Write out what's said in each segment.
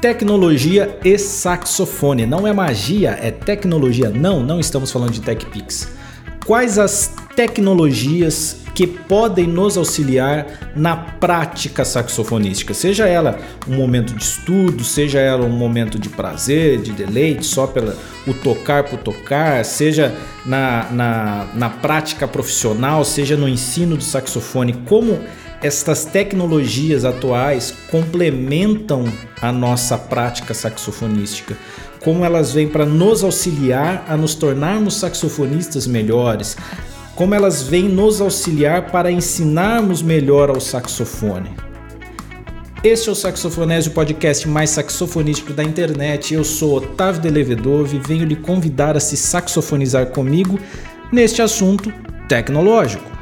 Tecnologia e saxofone. Não é magia, é tecnologia. Não, não estamos falando de TechPix. Quais as tecnologias que podem nos auxiliar na prática saxofonística, seja ela um momento de estudo, seja ela um momento de prazer, de deleite, só pelo tocar por tocar, seja na, na, na prática profissional, seja no ensino do saxofone, como estas tecnologias atuais complementam a nossa prática saxofonística, como elas vêm para nos auxiliar a nos tornarmos saxofonistas melhores, como elas vêm nos auxiliar para ensinarmos melhor ao saxofone. Este é o Saxofonésio, o podcast mais saxofonístico da internet. Eu sou Otávio Delevedove e venho lhe convidar a se saxofonizar comigo neste assunto tecnológico.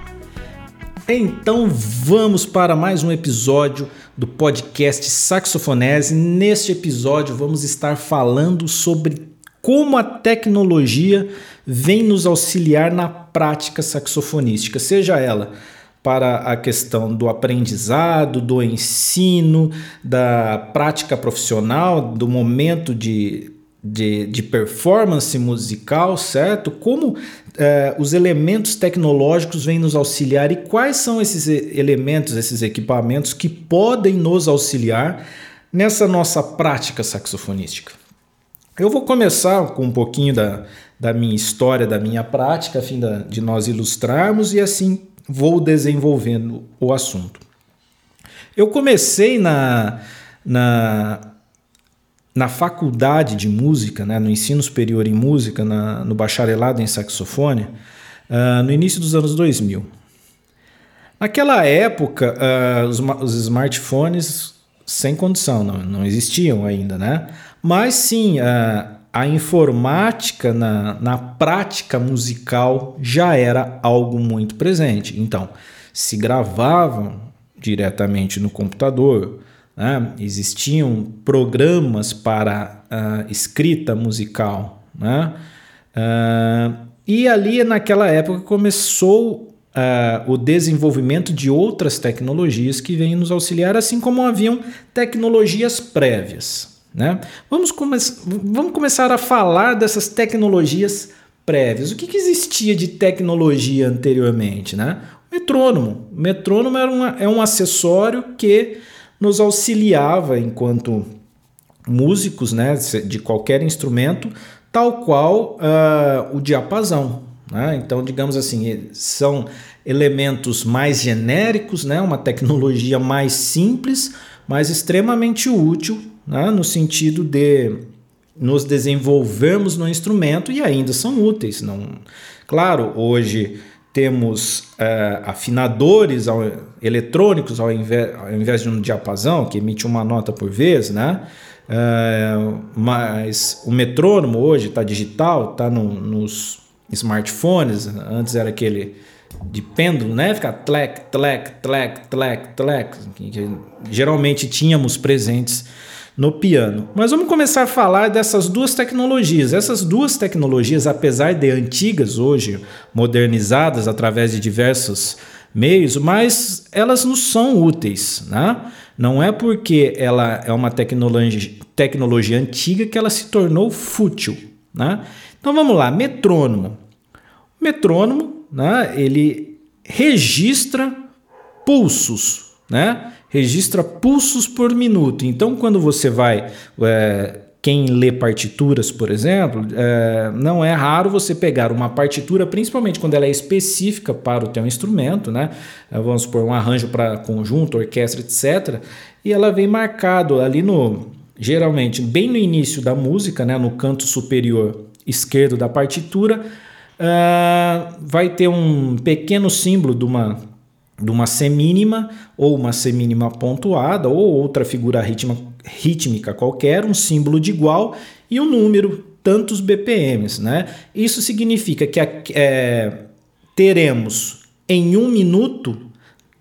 Então vamos para mais um episódio do podcast Saxofonese. Neste episódio vamos estar falando sobre como a tecnologia vem nos auxiliar na prática saxofonística, seja ela para a questão do aprendizado, do ensino, da prática profissional, do momento de de, de performance musical, certo? Como é, os elementos tecnológicos vêm nos auxiliar e quais são esses elementos, esses equipamentos que podem nos auxiliar nessa nossa prática saxofonística. Eu vou começar com um pouquinho da, da minha história, da minha prática, a fim da, de nós ilustrarmos e assim vou desenvolvendo o assunto. Eu comecei na, na na faculdade de música, né, no ensino superior em música, na, no bacharelado em saxofone, uh, no início dos anos 2000. Naquela época, uh, os, os, smartphones sem condição, não, não, existiam ainda, né? Mas sim, uh, a informática na, na prática musical já era algo muito presente. Então, se gravavam diretamente no computador, né? Existiam programas para uh, escrita musical. Né? Uh, e ali, naquela época, começou uh, o desenvolvimento de outras tecnologias que vêm nos auxiliar, assim como haviam tecnologias prévias. Né? Vamos, come vamos começar a falar dessas tecnologias prévias. O que, que existia de tecnologia anteriormente? Né? O metrônomo. O metrônomo era uma, é um acessório que nos auxiliava enquanto músicos né, de qualquer instrumento, tal qual uh, o diapasão. Né? Então, digamos assim, são elementos mais genéricos, né? uma tecnologia mais simples, mas extremamente útil né? no sentido de nos desenvolvermos no instrumento e ainda são úteis. Não... Claro, hoje temos uh, afinadores ao, eletrônicos ao invés, ao invés, de um diapasão que emite uma nota por vez, né? Uh, mas o metrônomo hoje está digital, está no, nos smartphones. Antes era aquele de pêndulo, né? Ficar tlec, tlec, tlec, tlec, tlec. Que geralmente tínhamos presentes no piano. Mas vamos começar a falar dessas duas tecnologias. Essas duas tecnologias, apesar de antigas hoje, modernizadas através de diversos meios, mas elas nos são úteis, né? Não é porque ela é uma tecnologia, tecnologia antiga que ela se tornou fútil, né? Então vamos lá, metrônomo. O metrônomo, né, ele registra pulsos, né? Registra pulsos por minuto. Então, quando você vai. É, quem lê partituras, por exemplo, é, não é raro você pegar uma partitura, principalmente quando ela é específica para o teu instrumento, né? É, vamos supor um arranjo para conjunto, orquestra, etc. E ela vem marcado ali no, geralmente, bem no início da música, né? No canto superior esquerdo da partitura, uh, vai ter um pequeno símbolo de uma de uma semínima ou uma semínima pontuada ou outra figura rítmica qualquer, um símbolo de igual e um número, tantos BPMs. Né? Isso significa que é, teremos em um minuto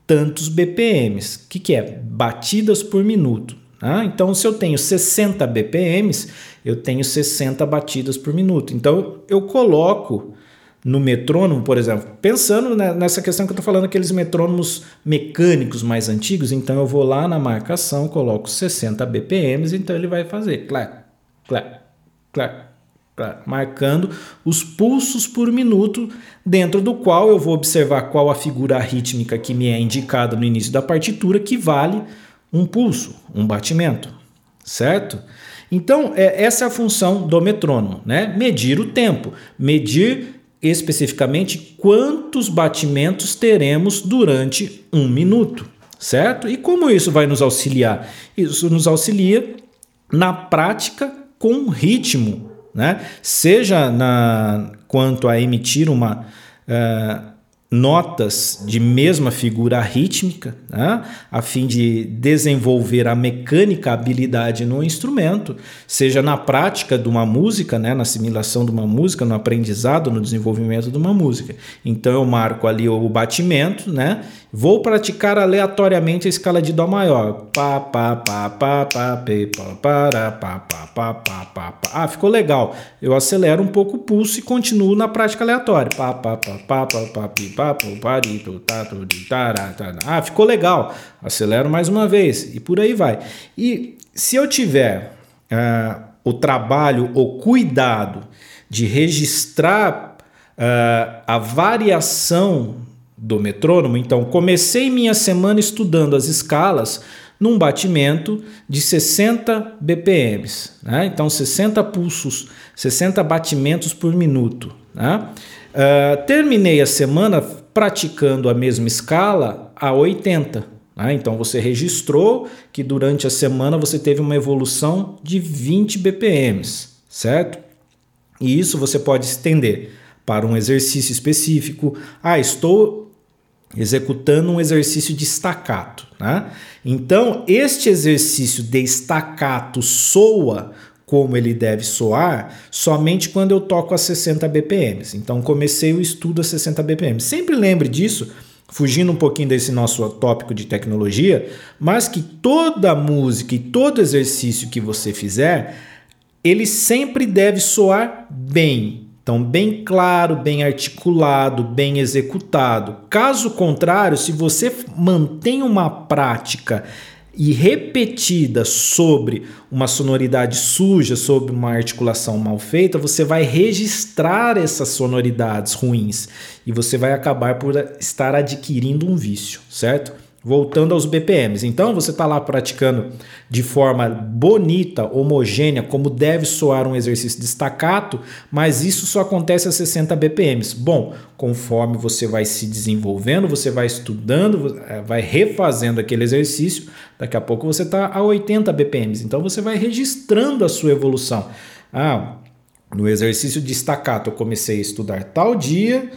tantos BPMs. O que, que é? Batidas por minuto. Né? Então, se eu tenho 60 BPMs, eu tenho 60 batidas por minuto. Então, eu coloco no metrônomo, por exemplo, pensando nessa questão que eu estou falando, aqueles metrônomos mecânicos mais antigos, então eu vou lá na marcação, coloco 60 BPMs, então ele vai fazer clac, clac, clac, clac, marcando os pulsos por minuto, dentro do qual eu vou observar qual a figura rítmica que me é indicada no início da partitura, que vale um pulso, um batimento, certo? Então, é, essa é a função do metrônomo, né? Medir o tempo, medir especificamente quantos batimentos teremos durante um minuto, certo? E como isso vai nos auxiliar? Isso nos auxilia na prática com ritmo, né? Seja na quanto a emitir uma uh, notas de mesma figura rítmica, né? a fim de desenvolver a mecânica, habilidade no instrumento, seja na prática de uma música, né? na assimilação de uma música, no aprendizado, no desenvolvimento de uma música. Então eu marco ali o batimento, né? Vou praticar aleatoriamente a escala de Dó maior. Ah, ficou legal. Eu acelero um pouco o pulso e continuo na prática aleatória. Pá, pá, pá, pá, pá, pá, pá, pá, ri, tu, tá, tará. Ah, ficou legal. Acelero mais uma vez e por aí vai. E se eu tiver uh, o trabalho, o cuidado de registrar uh, a variação do metrônomo. Então, comecei minha semana estudando as escalas num batimento de 60 BPMs. Né? Então, 60 pulsos, 60 batimentos por minuto. Né? Uh, terminei a semana praticando a mesma escala a 80. Né? Então, você registrou que durante a semana você teve uma evolução de 20 BPMs, certo? E isso você pode estender para um exercício específico. Ah, estou executando um exercício de staccato. Né? Então, este exercício de staccato soa como ele deve soar somente quando eu toco a 60 BPMs. Então, comecei o estudo a 60 BPMs. Sempre lembre disso, fugindo um pouquinho desse nosso tópico de tecnologia, mas que toda música e todo exercício que você fizer, ele sempre deve soar bem, então, bem claro, bem articulado, bem executado. Caso contrário, se você mantém uma prática e repetida sobre uma sonoridade suja, sobre uma articulação mal feita, você vai registrar essas sonoridades ruins e você vai acabar por estar adquirindo um vício, certo? Voltando aos BPMs. Então você está lá praticando de forma bonita, homogênea, como deve soar um exercício de staccato, mas isso só acontece a 60 BPMs. Bom, conforme você vai se desenvolvendo, você vai estudando, é, vai refazendo aquele exercício, daqui a pouco você está a 80 BPMs. Então você vai registrando a sua evolução. Ah, no exercício de staccato eu comecei a estudar tal dia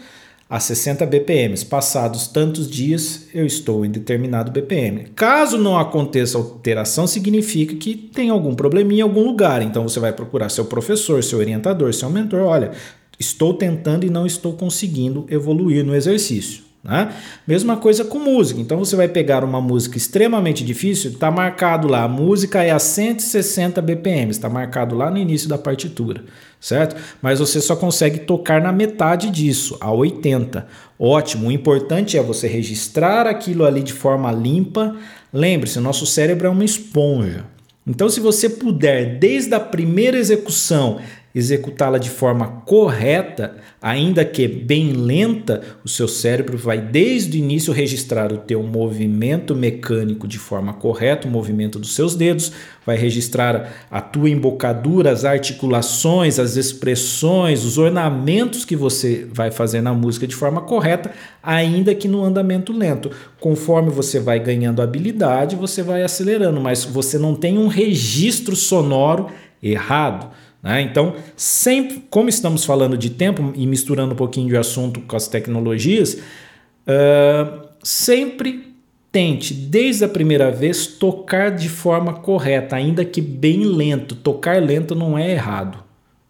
a 60 BPMs. Passados tantos dias, eu estou em determinado BPM. Caso não aconteça alteração, significa que tem algum probleminha em algum lugar. Então você vai procurar seu professor, seu orientador, seu mentor. Olha, estou tentando e não estou conseguindo evoluir no exercício. Né? Mesma coisa com música. Então você vai pegar uma música extremamente difícil, está marcado lá, a música é a 160 BPM, está marcado lá no início da partitura, certo? Mas você só consegue tocar na metade disso, a 80. Ótimo, o importante é você registrar aquilo ali de forma limpa. Lembre-se, nosso cérebro é uma esponja. Então, se você puder, desde a primeira execução, executá-la de forma correta, ainda que bem lenta, o seu cérebro vai desde o início registrar o teu movimento mecânico de forma correta, o movimento dos seus dedos, vai registrar a tua embocadura, as articulações, as expressões, os ornamentos que você vai fazer na música de forma correta, ainda que no andamento lento. Conforme você vai ganhando habilidade, você vai acelerando, mas você não tem um registro sonoro errado. Né? Então, sempre, como estamos falando de tempo e misturando um pouquinho de assunto com as tecnologias, uh, sempre tente, desde a primeira vez, tocar de forma correta, ainda que bem lento. Tocar lento não é errado.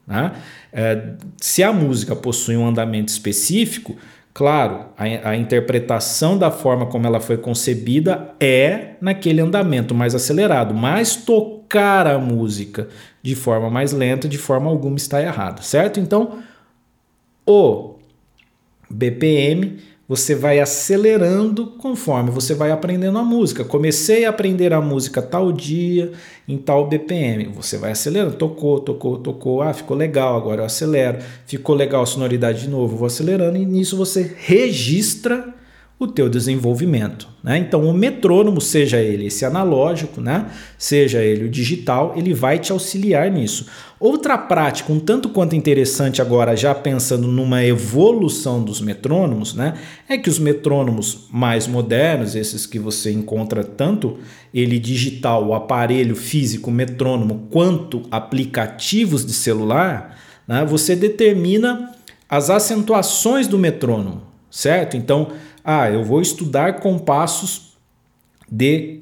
Né? Uh, se a música possui um andamento específico, Claro, a, a, interpretação da forma como ela foi concebida é naquele andamento mais acelerado, mas tocar a música de forma mais lenta, de forma alguma está errado, certo? Então, o BPM, você vai acelerando conforme você vai aprendendo a música. Comecei a aprender a música tal dia, em tal BPM. Você vai acelerando, tocou, tocou, tocou. Ah, ficou legal, agora eu acelero. Ficou legal a sonoridade de novo, vou acelerando e nisso você registra o teu desenvolvimento. Né? Então, o metrônomo, seja ele esse analógico, né? seja ele o digital, ele vai te auxiliar nisso. Outra prática, um tanto quanto interessante agora, já pensando numa evolução dos metrônomos, né? é que os metrônomos mais modernos, esses que você encontra tanto ele digital, o aparelho físico metrônomo, quanto aplicativos de celular, né? você determina as acentuações do metrônomo, certo? Então, ah, eu vou estudar compassos de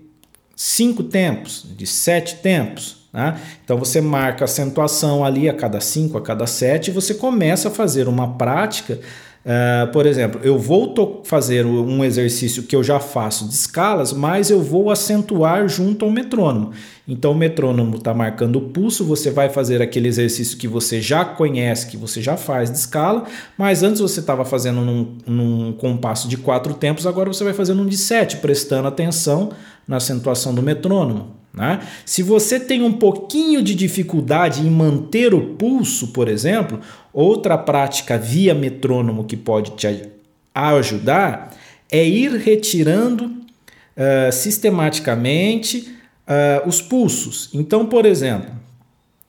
cinco tempos, de sete tempos. Né? Então você marca a acentuação ali a cada cinco, a cada sete, e você começa a fazer uma prática Uh, por exemplo, eu vou fazer um exercício que eu já faço de escalas, mas eu vou acentuar junto ao metrônomo. Então, o metrônomo está marcando o pulso, você vai fazer aquele exercício que você já conhece, que você já faz de escala, mas antes você estava fazendo num, num compasso de quatro tempos, agora você vai fazer num de sete, prestando atenção na acentuação do metrônomo. Né? Se você tem um pouquinho de dificuldade em manter o pulso, por exemplo, outra prática via metrônomo que pode te ajudar é ir retirando uh, sistematicamente uh, os pulsos. Então, por exemplo,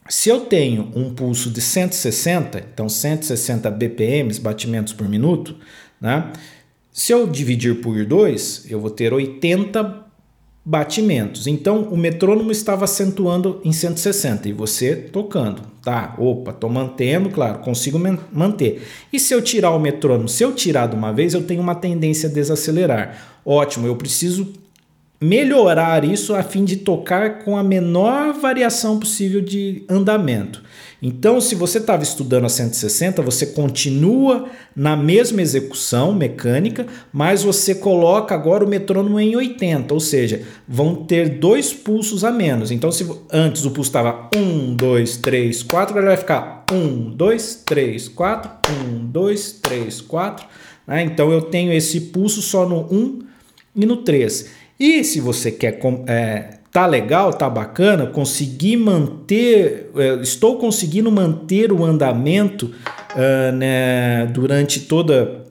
se eu tenho um pulso de 160, então 160 BPMs, batimentos por minuto, né? se eu dividir por 2, eu vou ter 80 batimentos. Então o metrônomo estava acentuando em 160 e você tocando. Tá, opa, tô mantendo, claro, consigo manter. E se eu tirar o metrônomo, se eu tirar de uma vez, eu tenho uma tendência a desacelerar. Ótimo, eu preciso melhorar isso a fim de tocar com a menor variação possível de andamento. Então, se você estava estudando a 160, você continua na mesma execução mecânica, mas você coloca agora o metrônomo em 80, ou seja, vão ter dois pulsos a menos. Então, se antes o pulso estava 1, 2, 3, 4, agora vai ficar 1, 2, 3, 4, 1, 2, 3, 4. Né? Então, eu tenho esse pulso só no 1 e no 3. E se você quer é, tá legal, tá bacana, consegui manter, é, estou conseguindo manter o andamento uh, né, durante toda,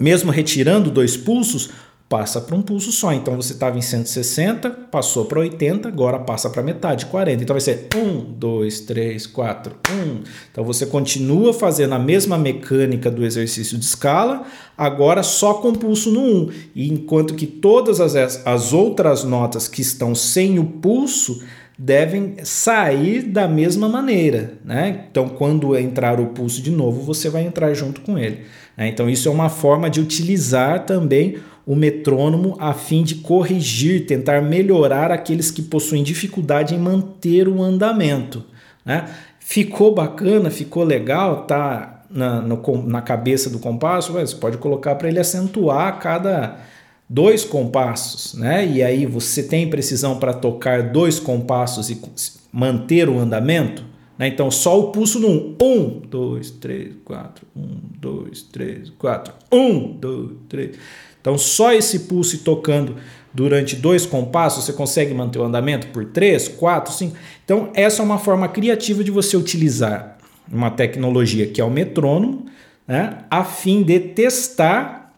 mesmo retirando dois pulsos, passa para um pulso só. Então você estava em 160, passou para 80, agora passa para metade, 40. Então vai ser 1, 2, 3, 4, 1. Então você continua fazendo a mesma mecânica do exercício de escala, agora só com pulso no 1. E enquanto que todas as, as outras notas que estão sem o pulso devem sair da mesma maneira. Né? Então, quando entrar o pulso de novo, você vai entrar junto com ele. Né? Então, isso é uma forma de utilizar também o metrônomo a fim de corrigir, tentar melhorar aqueles que possuem dificuldade em manter o andamento. Né? Ficou bacana, ficou legal, tá na, no, na cabeça do compasso, você pode colocar para ele acentuar cada dois compassos, né? E aí você tem precisão para tocar dois compassos e manter o andamento. Né? Então só o pulso no 1. 1, 2, 3, 4. 1, 2, 3, 4. 1, 2, 3. Então, só esse pulso tocando durante dois compassos, você consegue manter o andamento por três, quatro, cinco. Então, essa é uma forma criativa de você utilizar uma tecnologia que é o metrônomo, né, a fim de testar,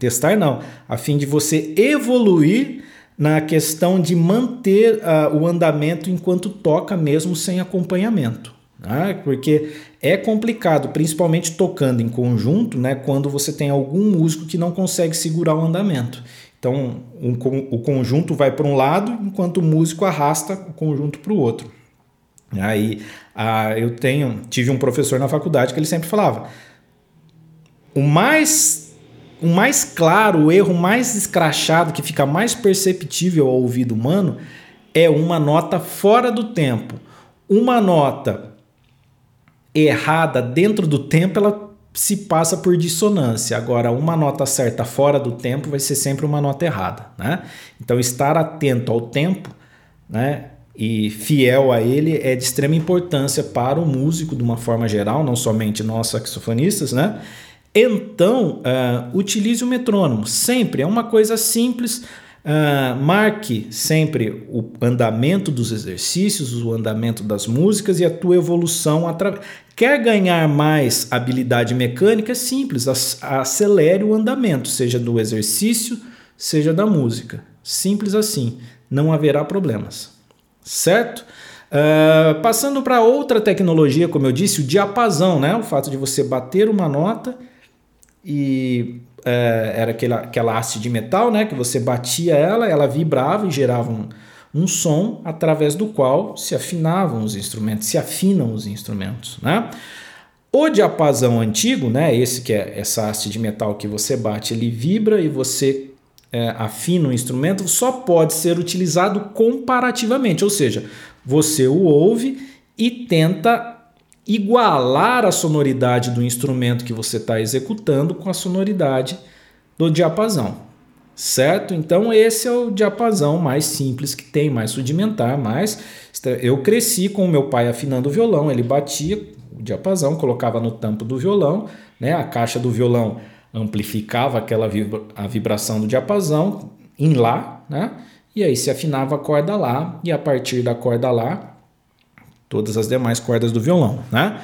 testar não, a fim de você evoluir na questão de manter uh, o andamento enquanto toca, mesmo sem acompanhamento. Né? Porque é complicado, principalmente tocando em conjunto, né? quando você tem algum músico que não consegue segurar o andamento. Então, um, o conjunto vai para um lado, enquanto o músico arrasta o conjunto para o outro. Aí, ah, eu tenho, tive um professor na faculdade que ele sempre falava: o mais, o mais claro, o erro mais escrachado, que fica mais perceptível ao ouvido humano, é uma nota fora do tempo. Uma nota errada dentro do tempo, ela se passa por dissonância. Agora, uma nota certa fora do tempo vai ser sempre uma nota errada, né? Então, estar atento ao tempo, né? E fiel a ele é de extrema importância para o músico de uma forma geral, não somente nós saxofonistas, né? Então, uh, utilize o metrônomo. Sempre, é uma coisa simples. Uh, marque sempre o andamento dos exercícios, o andamento das músicas e a tua evolução. Atra... Quer ganhar mais habilidade mecânica? É simples, acelere o andamento, seja do exercício, seja da música. Simples assim, não haverá problemas. Certo? Uh, passando para outra tecnologia, como eu disse, o diapasão, né? o fato de você bater uma nota e uh, era aquela, aquela haste de metal né? que você batia ela, ela vibrava e gerava um, um som através do qual se afinavam os instrumentos, se afinam os instrumentos. Né? O diapasão antigo, né, esse que é essa haste de metal que você bate, ele vibra e você é, afina o instrumento, só pode ser utilizado comparativamente, ou seja, você o ouve e tenta igualar a sonoridade do instrumento que você está executando com a sonoridade do diapasão, certo? Então esse é o diapasão mais simples que tem, mais rudimentar, mas eu cresci com o meu pai afinando o violão, ele batia o diapasão, colocava no tampo do violão, né? A caixa do violão amplificava aquela vibra a vibração do diapasão em lá, né? E aí se afinava a corda Lá e a partir da corda Lá, todas as demais cordas do violão, né?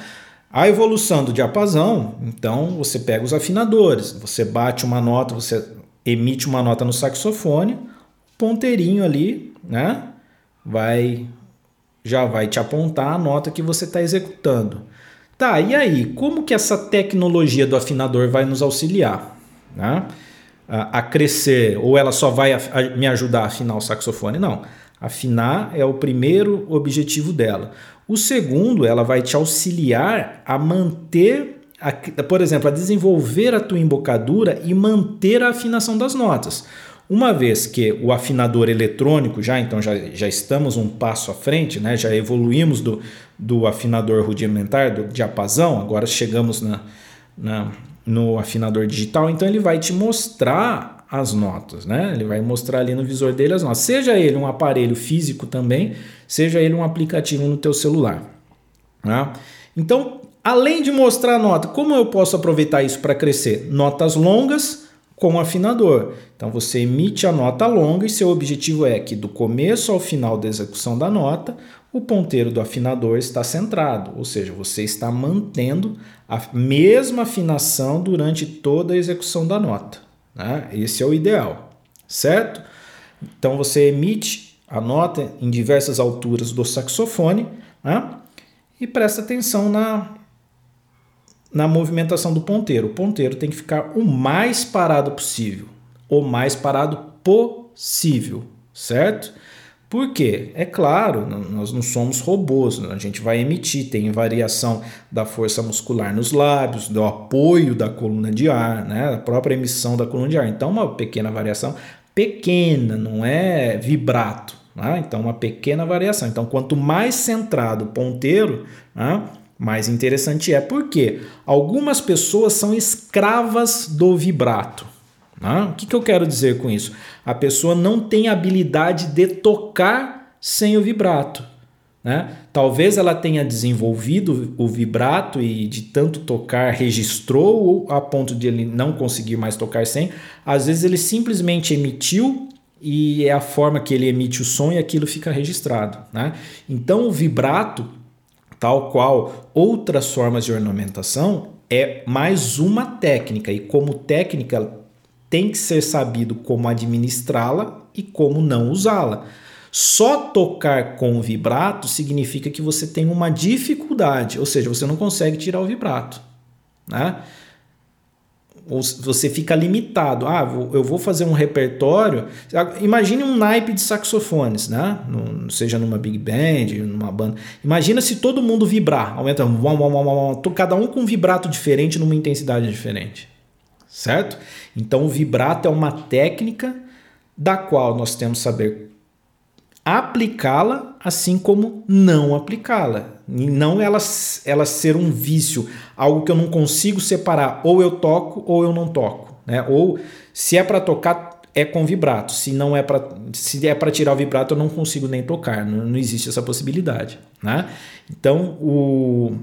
A evolução do diapasão, então você pega os afinadores, você bate uma nota, você emite uma nota no saxofone, ponteirinho ali, né? Vai já vai te apontar a nota que você está executando. Tá, e aí, como que essa tecnologia do afinador vai nos auxiliar? Né? a, crescer, ou ela só vai me ajudar a afinar o saxofone. Não. Afinar é o primeiro objetivo dela. O segundo, ela vai te auxiliar a manter, a, por exemplo, a desenvolver a tua embocadura e manter a afinação das notas. Uma vez que o afinador eletrônico, já então já, já estamos um passo à frente, né? já evoluímos do, do afinador rudimentar, do diapasão, agora chegamos na, na, no afinador digital, então ele vai te mostrar as notas, né? Ele vai mostrar ali no visor dele as notas. Seja ele um aparelho físico também, seja ele um aplicativo no teu celular. Né? Então, além de mostrar a nota, como eu posso aproveitar isso para crescer? Notas longas com afinador. Então você emite a nota longa e seu objetivo é que do começo ao final da execução da nota, o ponteiro do afinador está centrado, ou seja, você está mantendo a mesma afinação durante toda a execução da nota. Né? Esse é o ideal, certo? Então você emite a nota em diversas alturas do saxofone né? e presta atenção na, na movimentação do ponteiro. O ponteiro tem que ficar o mais parado possível, o mais parado possível, certo? Por quê? É claro, nós não somos robôs, né? a gente vai emitir, tem variação da força muscular nos lábios, do apoio da coluna de ar, né? a própria emissão da coluna de ar. Então, uma pequena variação, pequena, não é vibrato. Né? Então, uma pequena variação. Então, quanto mais centrado o ponteiro, né? mais interessante é. Por quê? Algumas pessoas são escravas do vibrato. Né? O que, que eu quero dizer com isso? A pessoa não tem habilidade de tocar sem o vibrato. Né? Talvez ela tenha desenvolvido o vibrato e de tanto tocar registrou a ponto de ele não conseguir mais tocar sem. Às vezes ele simplesmente emitiu e é a forma que ele emite o som e aquilo fica registrado. Né? Então o vibrato, tal qual outras formas de ornamentação, é mais uma técnica e como técnica tem que ser sabido como administrá-la e como não usá-la. Só tocar com vibrato significa que você tem uma dificuldade, ou seja, você não consegue tirar o vibrato. Né? Ou você fica limitado. Ah, eu vou fazer um repertório. Imagine um naipe de saxofones, né? seja numa big band, numa banda. Imagina se todo mundo vibrar, aumenta, cada um com um vibrato diferente numa intensidade diferente certo? Então, o vibrato é uma técnica da qual nós temos que saber aplicá-la, assim como não aplicá-la. E não ela, ela ser um vício, algo que eu não consigo separar, ou eu toco ou eu não toco, né? Ou se é para tocar é com vibrato, se não é para se é para tirar o vibrato eu não consigo nem tocar, não, não existe essa possibilidade, né? Então, o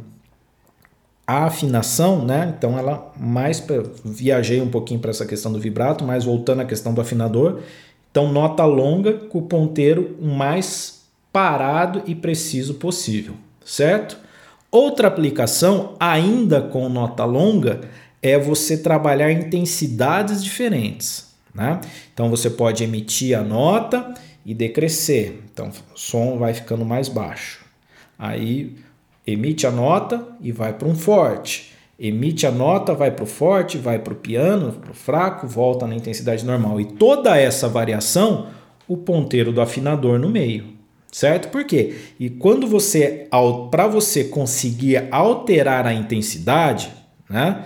a afinação, né? Então ela mais viajei um pouquinho para essa questão do vibrato, mas voltando à questão do afinador. Então nota longa com o ponteiro mais parado e preciso possível, certo? Outra aplicação ainda com nota longa é você trabalhar intensidades diferentes, né? Então você pode emitir a nota e decrescer. Então o som vai ficando mais baixo. Aí emite a nota e vai para um forte. Emite a nota, vai para o forte, vai para o piano, para o fraco, volta na intensidade normal. E toda essa variação, o ponteiro do afinador no meio. Certo? Por quê? E quando você, para você conseguir alterar a intensidade, né?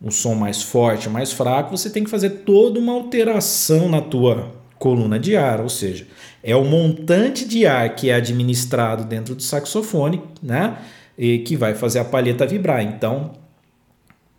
Um som mais forte, mais fraco, você tem que fazer toda uma alteração na tua coluna de ar, ou seja, é o montante de ar que é administrado dentro do saxofone, né? E que vai fazer a palheta vibrar. Então,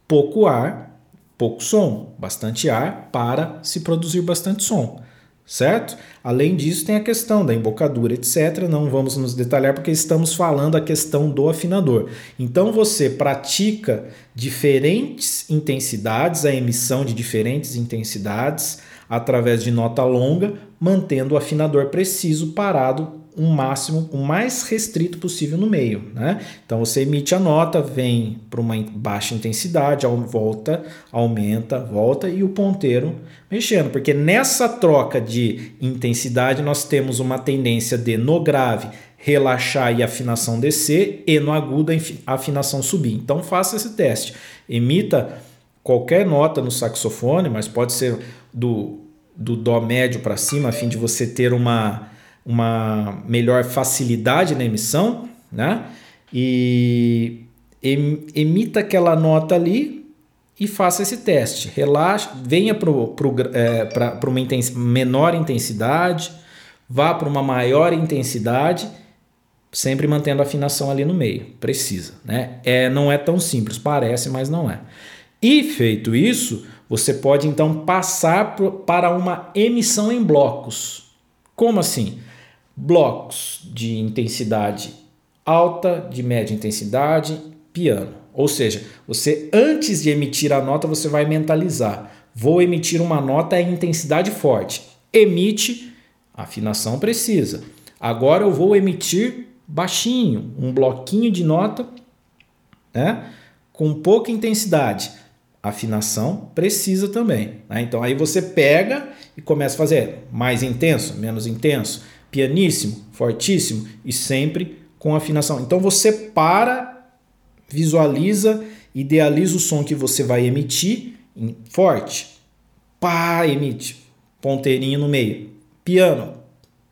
pouco ar, pouco som, bastante ar para se produzir bastante som, certo? Além disso, tem a questão da embocadura, etc. Não vamos nos detalhar porque estamos falando a questão do afinador. Então, você pratica diferentes intensidades, a emissão de diferentes intensidades através de nota longa, mantendo o afinador preciso parado um máximo, o mais restrito possível no meio. Né? Então você emite a nota, vem para uma baixa intensidade, volta, aumenta, volta e o ponteiro mexendo, porque nessa troca de intensidade nós temos uma tendência de no grave relaxar e afinação descer e no agudo a afinação subir. Então faça esse teste. Emita qualquer nota no saxofone, mas pode ser do, do Dó médio para cima, a fim de você ter uma, uma melhor facilidade na emissão, né? E emita aquela nota ali e faça esse teste. Relaxa, venha para é, uma intens menor intensidade, vá para uma maior intensidade, sempre mantendo a afinação ali no meio. Precisa, né? É, não é tão simples, parece, mas não é. E feito isso, você pode então passar para uma emissão em blocos. Como assim? Blocos de intensidade alta, de média intensidade, piano. Ou seja, você antes de emitir a nota, você vai mentalizar: vou emitir uma nota em intensidade forte. Emite, afinação precisa. Agora eu vou emitir baixinho, um bloquinho de nota, né? Com pouca intensidade afinação precisa também. Né? Então aí você pega e começa a fazer mais intenso, menos intenso, pianíssimo, fortíssimo e sempre com afinação. Então você para, visualiza, idealiza o som que você vai emitir em forte, pá, emite, ponteirinho no meio, piano,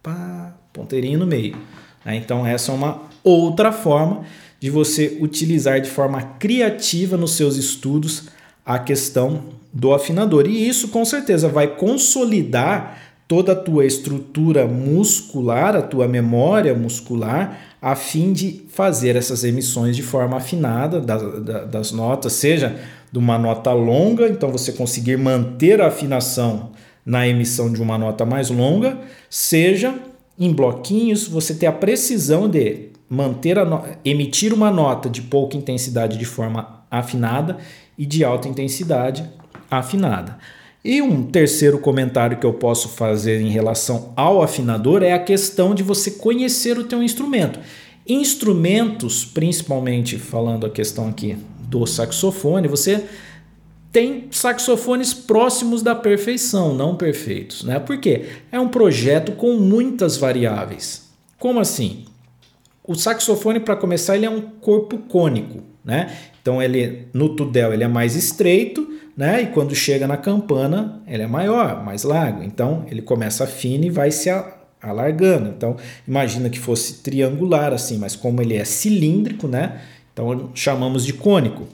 pá, ponteirinho no meio. Né? Então essa é uma outra forma de você utilizar de forma criativa nos seus estudos a questão do afinador. E isso com certeza vai consolidar toda a tua estrutura muscular, a tua memória muscular, a fim de fazer essas emissões de forma afinada das, das notas, seja de uma nota longa, então você conseguir manter a afinação na emissão de uma nota mais longa, seja em bloquinhos, você ter a precisão de manter a emitir uma nota de pouca intensidade de forma afinada e de alta intensidade afinada. E um terceiro comentário que eu posso fazer em relação ao afinador é a questão de você conhecer o teu instrumento. Instrumentos, principalmente falando a questão aqui do saxofone, você tem saxofones próximos da perfeição, não perfeitos, né? Porque é um projeto com muitas variáveis. Como assim? O saxofone, para começar, ele é um corpo cônico, né? Então ele no tudel ele é mais estreito, né? E quando chega na campana ele é maior, mais largo. Então ele começa fino e vai se alargando. Então imagina que fosse triangular assim, mas como ele é cilíndrico, né? Então chamamos de cônico.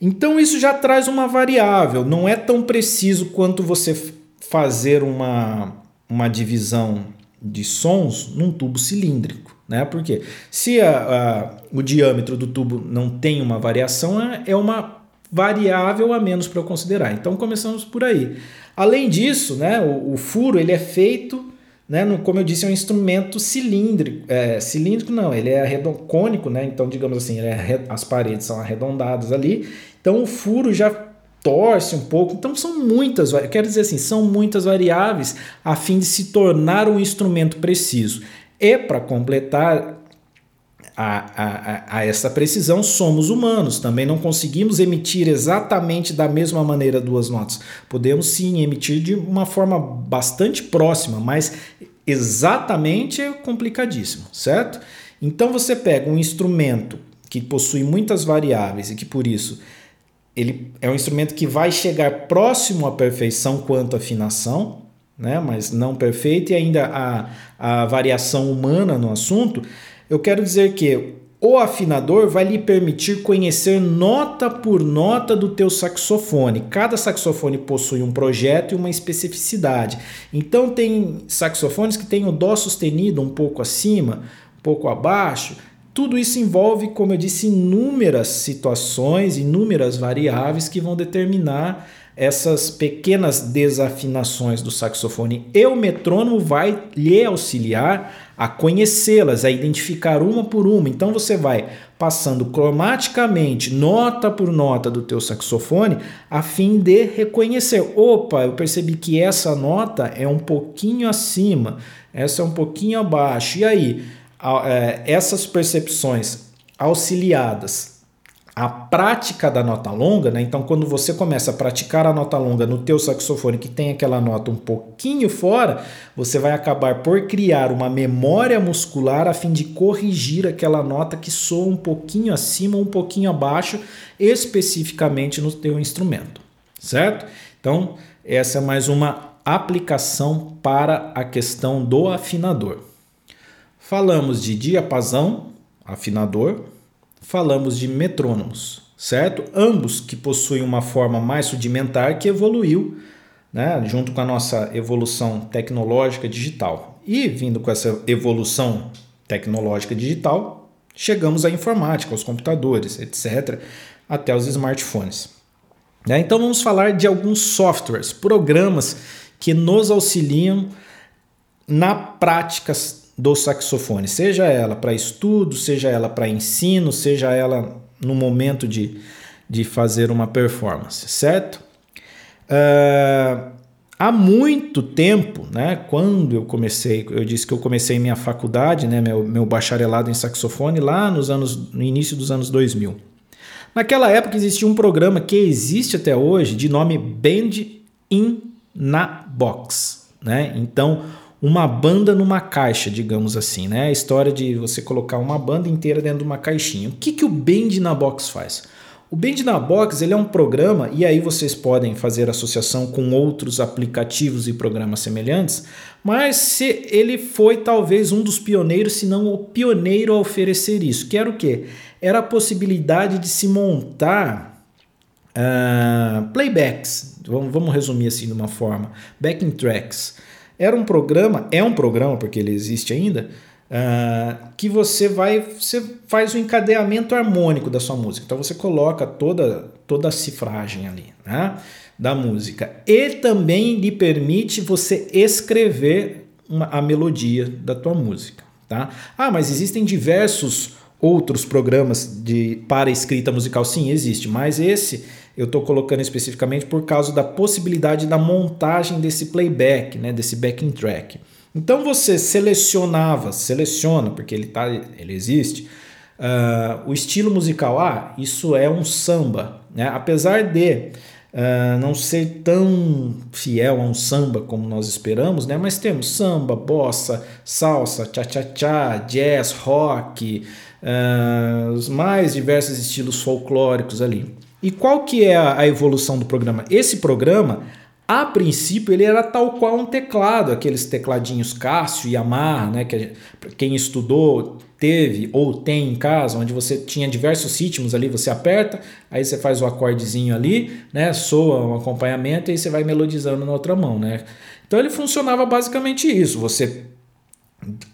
Então isso já traz uma variável. Não é tão preciso quanto você fazer uma, uma divisão de sons num tubo cilíndrico. Né? Porque se a, a, o diâmetro do tubo não tem uma variação, é, é uma variável a menos para eu considerar. Então começamos por aí. Além disso, né, o, o, furo ele é feito né? No, como eu disse, é um instrumento cilíndrico. É, cilíndrico não, ele é cônico, né? Então, digamos assim, é, as paredes são arredondadas ali. Então, o furo já torce um pouco. Então, são muitas, eu quero dizer assim, são muitas variáveis a fim de se tornar um instrumento preciso. E para completar a, a, a, essa precisão, somos humanos, também não conseguimos emitir exatamente da mesma maneira duas notas. Podemos sim emitir de uma forma bastante próxima, mas exatamente é complicadíssimo, certo? Então você pega um instrumento que possui muitas variáveis e que por isso ele é um instrumento que vai chegar próximo à perfeição quanto à afinação, né? mas não perfeito, e ainda a, a variação humana no assunto eu quero dizer que o afinador vai lhe permitir conhecer nota por nota do teu saxofone. Cada saxofone possui um projeto e uma especificidade. Então tem saxofones que têm o dó sustenido um pouco acima, um pouco abaixo. Tudo isso envolve, como eu disse, inúmeras situações, inúmeras variáveis que vão determinar essas pequenas desafinações do saxofone. E o metrônomo vai lhe auxiliar a conhecê-las, a identificar uma por uma. Então você vai passando cromaticamente, nota por nota do teu saxofone, a fim de reconhecer. Opa, eu percebi que essa nota é um pouquinho acima, essa é um pouquinho abaixo. E aí, é, essas percepções auxiliadas a prática da nota longa, né? Então, quando você começa a praticar a nota longa no teu saxofone que tem aquela nota um pouquinho fora, você vai acabar por criar uma memória muscular a fim de corrigir aquela nota que soa um pouquinho acima um pouquinho abaixo, especificamente no teu instrumento, certo? Então, essa é mais uma aplicação para a questão do afinador. Falamos de diapasão, afinador, falamos de metrônomos, certo? Ambos que possuem uma forma mais rudimentar que evoluiu, né, junto com a nossa evolução tecnológica digital. E vindo com essa evolução tecnológica digital, chegamos à informática, aos computadores, etc., até os smartphones. Né? Então vamos falar de alguns softwares, programas que nos auxiliam na prática do saxofone, seja ela para estudo, seja ela para ensino, seja ela no momento de, de fazer uma performance, certo? Uh, há muito tempo, né, quando eu comecei, eu disse que eu comecei minha faculdade, né, meu, meu bacharelado em saxofone lá nos anos, no início dos anos 2000. Naquela época existia um programa que existe até hoje de nome Band in na Box, né? Então uma banda numa caixa, digamos assim, né? A história de você colocar uma banda inteira dentro de uma caixinha. O que, que o Band na Box faz? O Band na Box ele é um programa, e aí vocês podem fazer associação com outros aplicativos e programas semelhantes, mas se ele foi talvez um dos pioneiros, se não o pioneiro a oferecer isso, que era o quê? Era a possibilidade de se montar uh, playbacks, vamos, vamos resumir assim de uma forma, backing tracks. Era um programa, é um programa, porque ele existe ainda, uh, que você vai, você faz o encadeamento harmônico da sua música. Então você coloca toda, toda a cifragem ali, né? Da música. E também lhe permite você escrever uma, a melodia da tua música, tá? Ah, mas existem diversos outros programas de para escrita musical. Sim, existe, mas esse eu estou colocando especificamente por causa da possibilidade da montagem desse playback, né, desse backing track. Então você selecionava, seleciona, porque ele, tá, ele existe, uh, o estilo musical. Ah, isso é um samba. Né? Apesar de uh, não ser tão fiel a um samba como nós esperamos, né? mas temos samba, bossa, salsa, cha-cha-cha, jazz, rock, uh, os mais diversos estilos folclóricos ali. E qual que é a evolução do programa? Esse programa, a princípio, ele era tal qual um teclado, aqueles tecladinhos Cássio e Yamaha, né, que quem estudou teve ou tem em casa, onde você tinha diversos ritmos ali, você aperta, aí você faz o acordezinho ali, né, soa um acompanhamento e você vai melodizando na outra mão, né? Então ele funcionava basicamente isso, você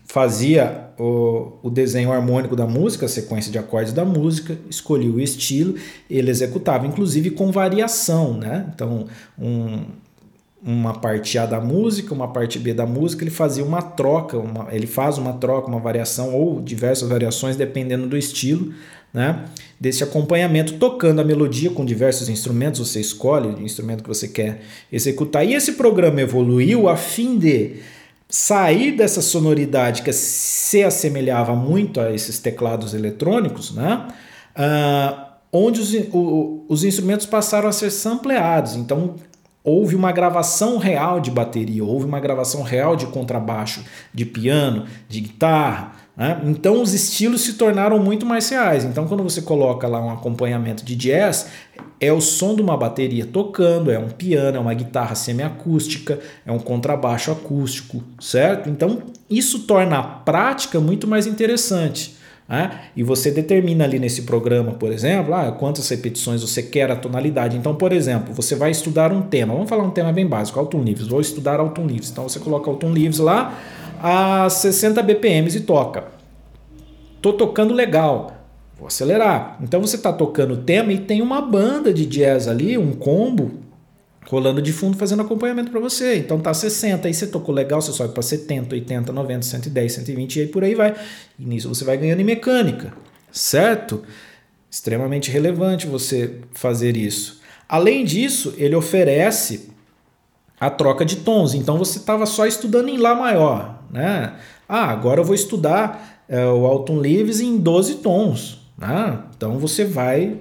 fazia o, o desenho harmônico da música, a sequência de acordes da música, escolhia o estilo, ele executava, inclusive com variação, né? Então, um, uma parte A da música, uma parte B da música, ele fazia uma troca, uma, ele faz uma troca, uma variação ou diversas variações dependendo do estilo, né? Desse acompanhamento tocando a melodia com diversos instrumentos, você escolhe o instrumento que você quer executar. E esse programa evoluiu a fim de sair dessa sonoridade que se assemelhava muito a esses teclados eletrônicos, né? Uh, onde os, o, os instrumentos passaram a ser sampleados. Então houve uma gravação real de bateria, houve uma gravação real de contrabaixo, de piano, de guitarra. Né? Então os estilos se tornaram muito mais reais. Então quando você coloca lá um acompanhamento de jazz, é o som de uma bateria tocando, é um piano, é uma guitarra semiacústica, é um contrabaixo acústico, certo? Então isso torna a prática muito mais interessante. Né? E você determina ali nesse programa, por exemplo, ah, quantas repetições você quer a tonalidade. Então, por exemplo, você vai estudar um tema. Vamos falar um tema bem básico, Alton Leaves. Vou estudar Alton Leaves. Então você coloca Alton Leaves lá a 60 BPMs e toca. Tô tocando legal. Vou acelerar. Então você está tocando o tema e tem uma banda de jazz ali, um combo rolando de fundo fazendo acompanhamento para você. Então tá 60, aí você tocou legal, você sobe para 70, 80, 90, 110, 120 e aí por aí vai. E nisso você vai ganhando em mecânica, certo? Extremamente relevante você fazer isso. Além disso, ele oferece a troca de tons. Então você estava só estudando em Lá maior, né? Ah, agora eu vou estudar é, o Alton Leaves em 12 tons. Né? Então você vai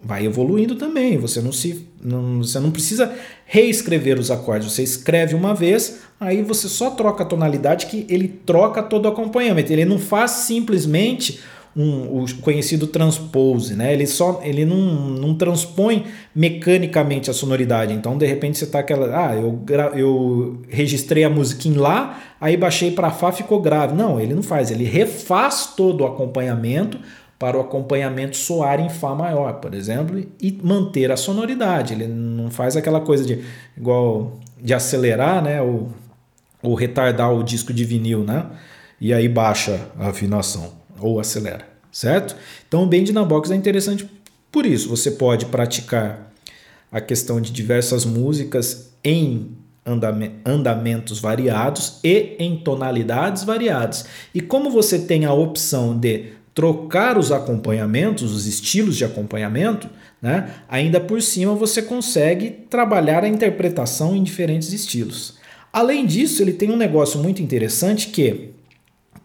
vai evoluindo também. Você não se não, você não precisa reescrever os acordes. Você escreve uma vez, aí você só troca a tonalidade que ele troca todo o acompanhamento. Ele não faz simplesmente um, o conhecido transpose, né? Ele só ele não, não transpõe mecanicamente a sonoridade. Então, de repente, você tá aquela, ah, eu, eu registrei a música em lá, aí baixei para fá, ficou grave. Não, ele não faz. Ele refaz todo o acompanhamento para o acompanhamento soar em Fá maior, por exemplo, e manter a sonoridade. Ele não faz aquela coisa de igual de acelerar, né, ou, ou retardar o disco de vinil, né? E aí baixa a afinação ou acelera, certo? Então o Bend na Box é interessante por isso. Você pode praticar a questão de diversas músicas em andamentos variados e em tonalidades variadas. E como você tem a opção de trocar os acompanhamentos, os estilos de acompanhamento, né? ainda por cima você consegue trabalhar a interpretação em diferentes estilos. Além disso, ele tem um negócio muito interessante que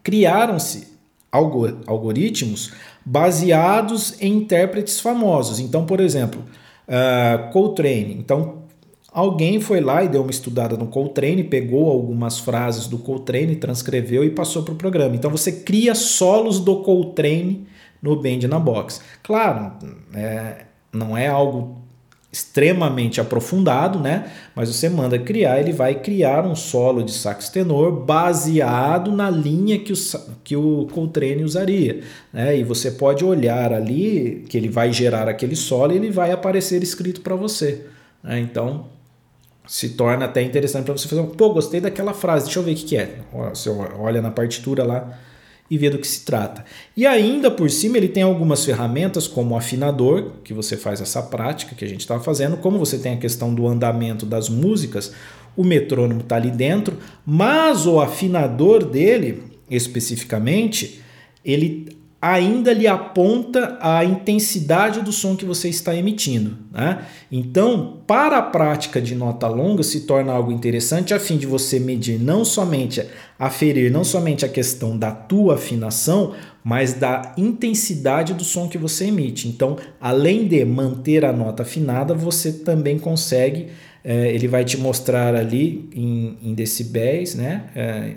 criaram-se algoritmos baseados em intérpretes famosos. Então, por exemplo, uh, Coltrane. Então, Alguém foi lá e deu uma estudada no Coltrane, pegou algumas frases do Coltrane, transcreveu e passou para o programa. Então você cria solos do Coltrane no Band na Box. Claro, é, não é algo extremamente aprofundado, né? Mas você manda criar, ele vai criar um solo de sax tenor baseado na linha que o, que o Coltrane usaria, né? E você pode olhar ali que ele vai gerar aquele solo e ele vai aparecer escrito para você. Né? Então se torna até interessante para você fazer, pô, gostei daquela frase, deixa eu ver o que, que é. Você olha na partitura lá e vê do que se trata. E ainda por cima ele tem algumas ferramentas como o afinador, que você faz essa prática que a gente estava fazendo, como você tem a questão do andamento das músicas, o metrônomo está ali dentro, mas o afinador dele, especificamente, ele ainda lhe aponta a intensidade do som que você está emitindo. Né? Então, para a prática de nota longa, se torna algo interessante a fim de você medir não somente, aferir não somente a questão da tua afinação, mas da intensidade do som que você emite. Então, além de manter a nota afinada, você também consegue, é, ele vai te mostrar ali em, em decibéis, né? É,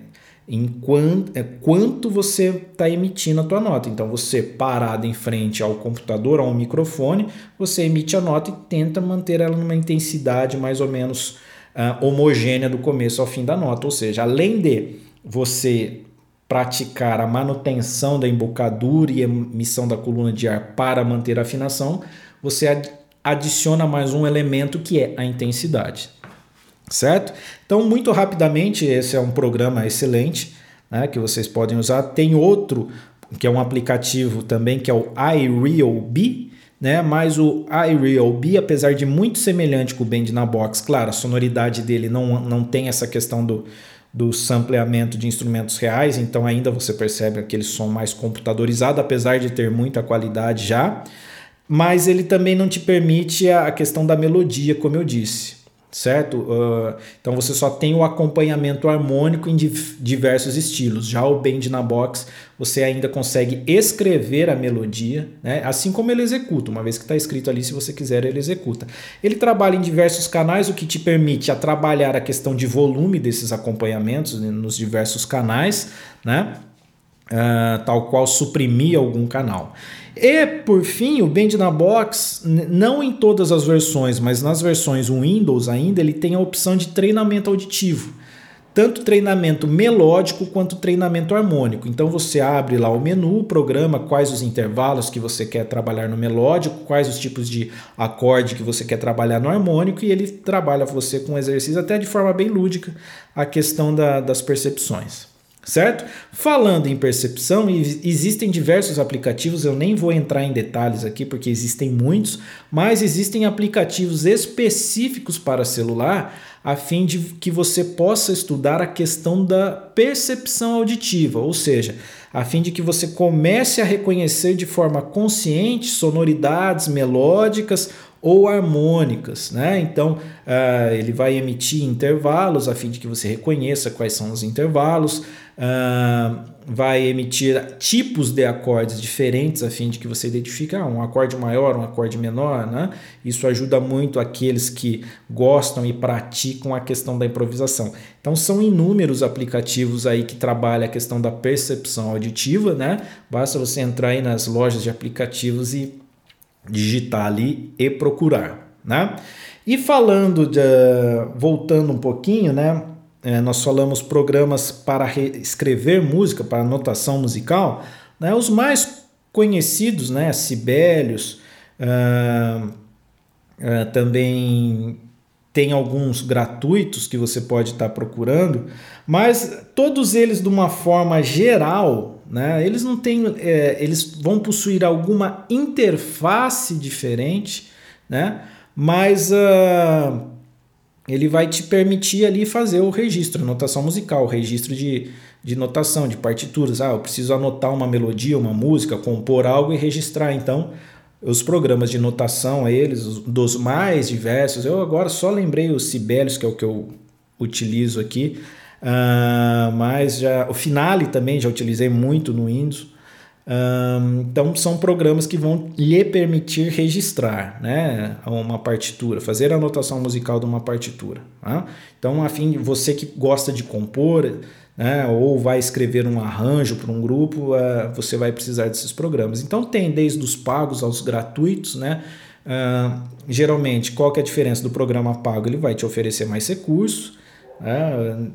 em quanto, é, quanto você está emitindo a tua nota. Então, você parado em frente ao computador, a um microfone, você emite a nota e tenta manter ela numa intensidade mais ou menos uh, homogênea do começo ao fim da nota. Ou seja, além de você praticar a manutenção da embocadura e emissão da coluna de ar para manter a afinação, você adiciona mais um elemento que é a intensidade certo? Então, muito rapidamente, esse é um programa excelente né, que vocês podem usar. Tem outro que é um aplicativo também que é o iRealB, né? Mas o iReal B, apesar de muito semelhante com o Band na Box, claro, a sonoridade dele não, não tem essa questão do, do sampleamento de instrumentos reais, então ainda você percebe aquele som mais computadorizado, apesar de ter muita qualidade já. Mas ele também não te permite a questão da melodia, como eu disse certo? Uh, então você só tem o acompanhamento harmônico em diversos estilos. Já o Band na Box você ainda consegue escrever a melodia, né? assim como ele executa. Uma vez que está escrito ali, se você quiser, ele executa. Ele trabalha em diversos canais, o que te permite a trabalhar a questão de volume desses acompanhamentos né, nos diversos canais, né? Uh, tal qual suprimir algum canal. E por fim, o Band na Box, não em todas as versões, mas nas versões Windows ainda, ele tem a opção de treinamento auditivo. Tanto treinamento melódico quanto treinamento harmônico. Então você abre lá o menu, programa quais os intervalos que você quer trabalhar no melódico, quais os tipos de acorde que você quer trabalhar no harmônico, e ele trabalha você com exercício até de forma bem lúdica a questão da, das percepções certo? Falando em percepção, existem diversos aplicativos, eu nem vou entrar em detalhes aqui porque existem muitos, mas existem aplicativos específicos para celular a fim de que você possa estudar a questão da percepção auditiva, ou seja, a fim de que você comece a reconhecer de forma consciente sonoridades melódicas ou harmônicas, né? Então uh, ele vai emitir intervalos a fim de que você reconheça quais são os intervalos, uh, vai emitir tipos de acordes diferentes a fim de que você identifique ah, um acorde maior, um acorde menor, né? Isso ajuda muito aqueles que gostam e praticam a questão da improvisação. Então são inúmeros aplicativos aí que trabalham a questão da percepção auditiva, né? Basta você entrar aí nas lojas de aplicativos e digitar ali e procurar, né? E falando de, voltando um pouquinho, né? É, nós falamos programas para escrever música, para notação musical, né? Os mais conhecidos, né? Sibelius, uh, uh, também tem alguns gratuitos que você pode estar procurando, mas todos eles de uma forma geral, né? Eles não têm, é, eles vão possuir alguma interface diferente, né? Mas uh, ele vai te permitir ali fazer o registro, notação musical, o registro de, de notação, de partituras. Ah, eu preciso anotar uma melodia, uma música, compor algo e registrar. Então, os programas de notação, eles, dos mais diversos, eu agora só lembrei os Sibelius, que é o que eu utilizo aqui, Uh, mas já o Finale também já utilizei muito no Windows. Uh, então são programas que vão lhe permitir registrar né, uma partitura, fazer a anotação musical de uma partitura. Tá? Então, a fim de você que gosta de compor, né, ou vai escrever um arranjo para um grupo, uh, você vai precisar desses programas. Então tem desde os pagos aos gratuitos, né? Uh, geralmente, qual que é a diferença do programa pago? Ele vai te oferecer mais recursos, né?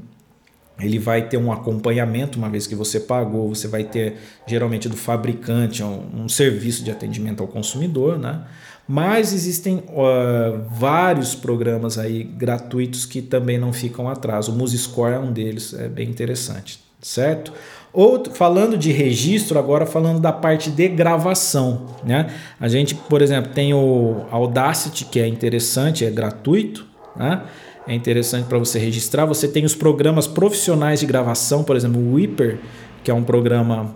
Ele vai ter um acompanhamento, uma vez que você pagou, você vai ter geralmente do fabricante um, um serviço de atendimento ao consumidor, né? Mas existem uh, vários programas aí gratuitos que também não ficam atrás. O MusiScore é um deles, é bem interessante, certo? Outro, falando de registro, agora falando da parte de gravação, né? A gente, por exemplo, tem o Audacity, que é interessante, é gratuito, né? É interessante para você registrar. Você tem os programas profissionais de gravação, por exemplo, o Whipper, que é um programa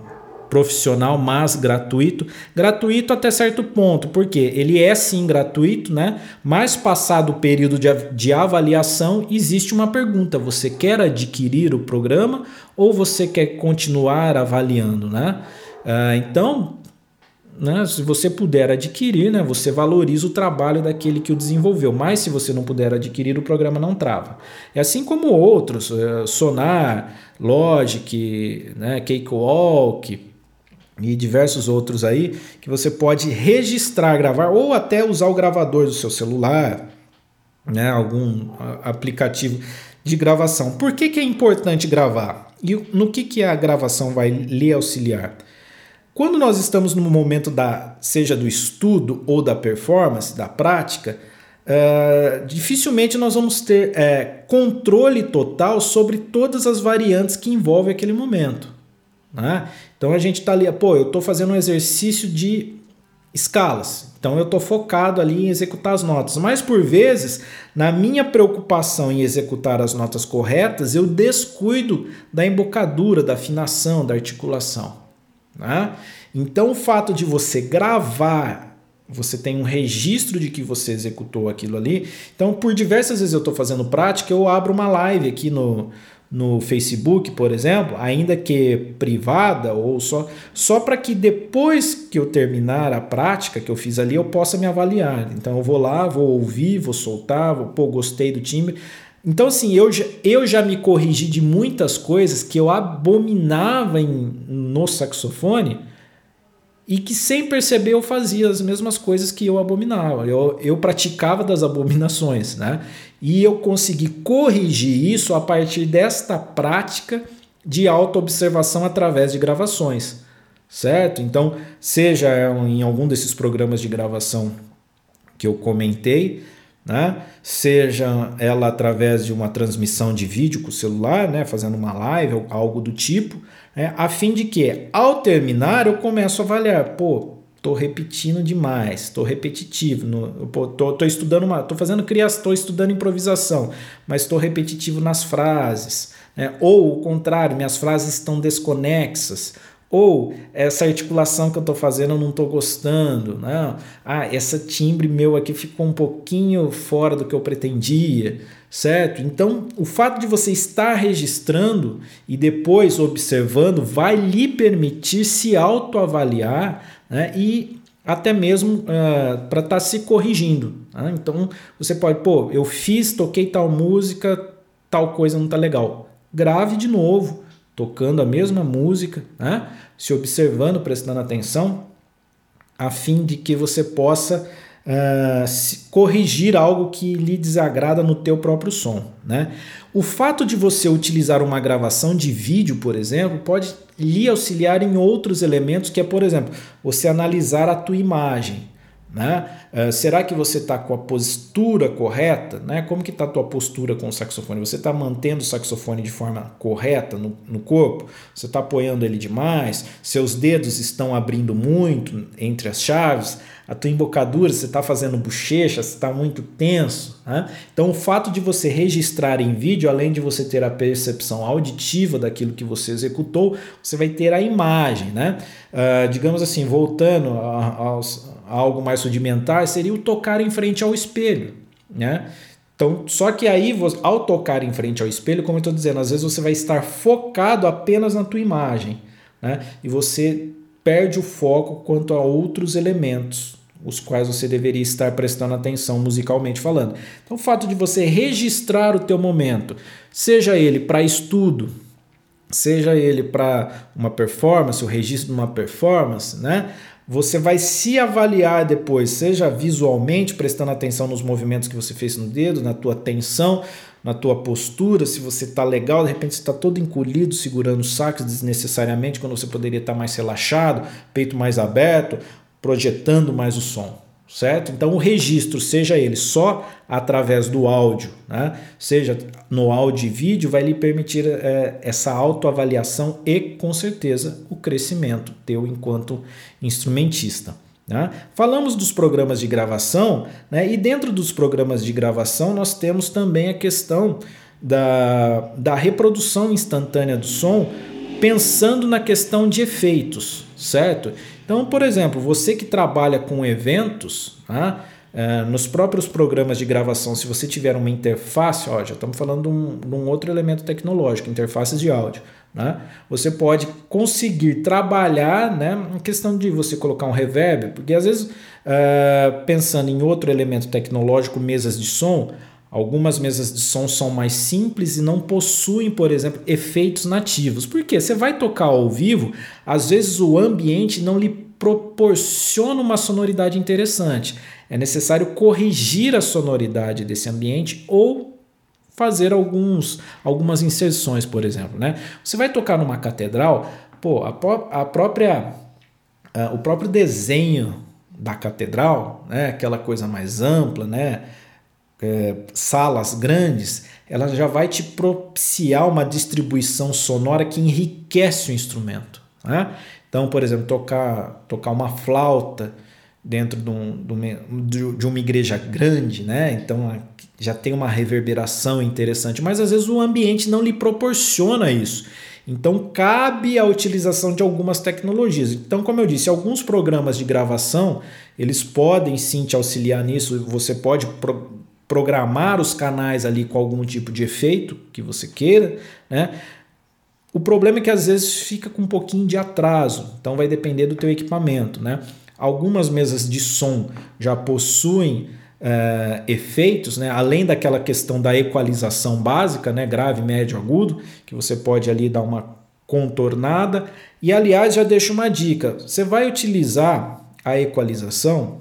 profissional, mas gratuito. Gratuito até certo ponto, porque ele é sim gratuito, né? Mas passado o período de, de avaliação, existe uma pergunta: você quer adquirir o programa ou você quer continuar avaliando, né? Uh, então, né, se você puder adquirir, né, você valoriza o trabalho daquele que o desenvolveu. Mas se você não puder adquirir, o programa não trava. É assim como outros, é, Sonar, Logic, né, Cakewalk e diversos outros aí, que você pode registrar, gravar ou até usar o gravador do seu celular, né, algum aplicativo de gravação. Por que, que é importante gravar? E no que, que a gravação vai lhe auxiliar? Quando nós estamos no momento da, seja do estudo ou da performance, da prática, uh, dificilmente nós vamos ter uh, controle total sobre todas as variantes que envolvem aquele momento. Né? Então a gente está ali, pô, eu estou fazendo um exercício de escalas. Então eu estou focado ali em executar as notas. Mas por vezes, na minha preocupação em executar as notas corretas, eu descuido da embocadura, da afinação, da articulação. Né? Então o fato de você gravar, você tem um registro de que você executou aquilo ali. Então, por diversas vezes eu estou fazendo prática, eu abro uma live aqui no, no Facebook, por exemplo, ainda que privada ou só só para que depois que eu terminar a prática que eu fiz ali eu possa me avaliar. Então eu vou lá, vou ouvir, vou soltar, vou, pô, gostei do timbre. Então assim, eu já, eu já me corrigi de muitas coisas que eu abominava em, no saxofone e que sem perceber eu fazia as mesmas coisas que eu abominava. Eu, eu praticava das abominações, né? E eu consegui corrigir isso a partir desta prática de autoobservação através de gravações, certo? Então, seja em algum desses programas de gravação que eu comentei, né? seja ela através de uma transmissão de vídeo com o celular, né? fazendo uma live ou algo do tipo, né? a fim de que, ao terminar, eu começo a avaliar, pô, tô repetindo demais, tô repetitivo, no, pô, tô, tô estudando uma, tô fazendo criação, tô estudando improvisação, mas estou repetitivo nas frases, né? ou o contrário, minhas frases estão desconexas, ou essa articulação que eu estou fazendo eu não estou gostando, não. Ah, essa timbre meu aqui ficou um pouquinho fora do que eu pretendia, certo? Então, o fato de você estar registrando e depois observando vai lhe permitir se autoavaliar né? e até mesmo uh, para estar tá se corrigindo. Né? Então, você pode, pô, eu fiz, toquei tal música, tal coisa não está legal. Grave de novo tocando a mesma música, né? se observando, prestando atenção, a fim de que você possa uh, corrigir algo que lhe desagrada no teu próprio som. Né? O fato de você utilizar uma gravação de vídeo, por exemplo, pode lhe auxiliar em outros elementos, que é, por exemplo, você analisar a tua imagem. Né? Uh, será que você está com a postura correta? Né? Como que está a tua postura com o saxofone? Você está mantendo o saxofone de forma correta no, no corpo? Você está apoiando ele demais? Seus dedos estão abrindo muito entre as chaves? A tua embocadura, você está fazendo bochecha? Você está muito tenso? Né? Então, o fato de você registrar em vídeo, além de você ter a percepção auditiva daquilo que você executou, você vai ter a imagem. Né? Uh, digamos assim, voltando aos algo mais rudimentar seria o tocar em frente ao espelho, né? Então, só que aí, ao tocar em frente ao espelho, como eu estou dizendo, às vezes você vai estar focado apenas na tua imagem, né? E você perde o foco quanto a outros elementos, os quais você deveria estar prestando atenção musicalmente falando. Então, o fato de você registrar o teu momento, seja ele para estudo, seja ele para uma performance, o registro de uma performance, né? Você vai se avaliar depois, seja visualmente, prestando atenção nos movimentos que você fez no dedo, na tua tensão, na tua postura, se você está legal, de repente você está todo encolhido, segurando os sacos desnecessariamente, quando você poderia estar tá mais relaxado, peito mais aberto, projetando mais o som certo? Então o registro, seja ele só através do áudio, né? seja no áudio e vídeo, vai lhe permitir é, essa autoavaliação e, com certeza, o crescimento teu enquanto instrumentista. Né? Falamos dos programas de gravação, né? e dentro dos programas de gravação nós temos também a questão da, da reprodução instantânea do som, pensando na questão de efeitos, certo? Então, por exemplo, você que trabalha com eventos, tá? é, nos próprios programas de gravação, se você tiver uma interface, ó, já estamos falando de um, de um outro elemento tecnológico, interfaces de áudio. Né? Você pode conseguir trabalhar né, em questão de você colocar um reverb, porque às vezes, é, pensando em outro elemento tecnológico, mesas de som, Algumas mesas de som são mais simples e não possuem, por exemplo, efeitos nativos. Por quê? Você vai tocar ao vivo, às vezes o ambiente não lhe proporciona uma sonoridade interessante. É necessário corrigir a sonoridade desse ambiente ou fazer alguns, algumas inserções, por exemplo. Né? Você vai tocar numa catedral, pô, a, a própria, o próprio desenho da catedral, né? aquela coisa mais ampla, né? É, salas grandes, ela já vai te propiciar uma distribuição sonora que enriquece o instrumento. Né? Então, por exemplo, tocar, tocar uma flauta dentro de, um, de uma igreja grande, né? Então já tem uma reverberação interessante, mas às vezes o ambiente não lhe proporciona isso. Então cabe a utilização de algumas tecnologias. Então, como eu disse, alguns programas de gravação eles podem sim te auxiliar nisso. Você pode programar os canais ali com algum tipo de efeito que você queira, né? O problema é que às vezes fica com um pouquinho de atraso, então vai depender do teu equipamento, né? Algumas mesas de som já possuem uh, efeitos, né? além daquela questão da equalização básica, né? grave, médio, agudo, que você pode ali dar uma contornada. E aliás, já deixo uma dica: você vai utilizar a equalização,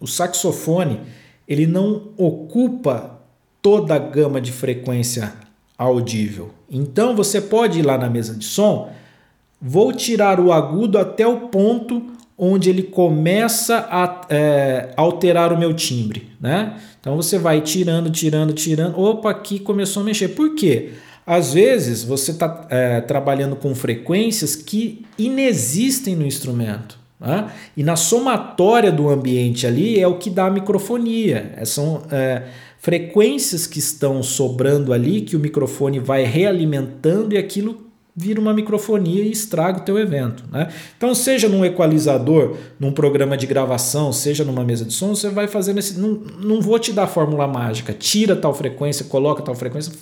o saxofone ele não ocupa toda a gama de frequência audível. Então você pode ir lá na mesa de som, vou tirar o agudo até o ponto onde ele começa a é, alterar o meu timbre, né? Então você vai tirando, tirando, tirando. Opa, aqui começou a mexer. Por quê? Às vezes você está é, trabalhando com frequências que inexistem no instrumento. E na somatória do ambiente ali é o que dá a microfonia. É, são é, frequências que estão sobrando ali que o microfone vai realimentando e aquilo vira uma microfonia e estraga o teu evento. Né? Então, seja num equalizador, num programa de gravação, seja numa mesa de som, você vai fazendo esse. Não, não vou te dar fórmula mágica. Tira tal frequência, coloca tal frequência,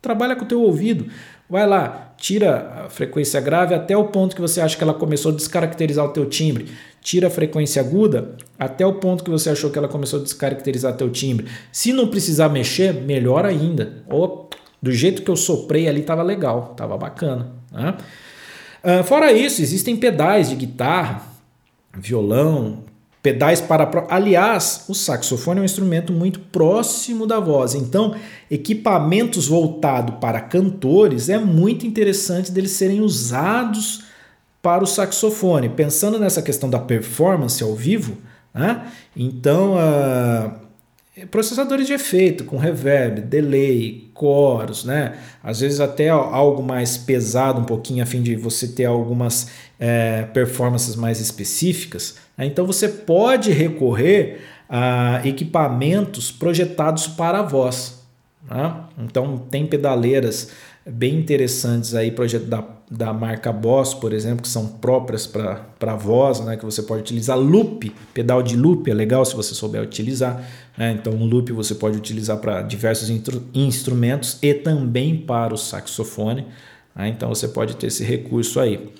trabalha com o teu ouvido. Vai lá, tira a frequência grave até o ponto que você acha que ela começou a descaracterizar o teu timbre. Tira a frequência aguda até o ponto que você achou que ela começou a descaracterizar o teu timbre. Se não precisar mexer, melhor ainda. Ou do jeito que eu soprei ali estava legal, estava bacana. Né? Uh, fora isso, existem pedais de guitarra, violão, pedais para. Aliás, o saxofone é um instrumento muito próximo da voz, então equipamentos voltados para cantores é muito interessante deles serem usados para o saxofone. Pensando nessa questão da performance ao vivo, né? então. Uh, processadores de efeito com reverb, delay, coros, né? Às vezes até algo mais pesado um pouquinho a fim de você ter algumas é, performances mais específicas. Né? Então você pode recorrer a equipamentos projetados para a voz. Né? Então tem pedaleiras bem interessantes aí, projeto da, da marca Boss, por exemplo, que são próprias para voz, né, que você pode utilizar. Loop, pedal de loop é legal se você souber utilizar. Né? Então, um loop você pode utilizar para diversos instrumentos e também para o saxofone. Né? Então, você pode ter esse recurso aí.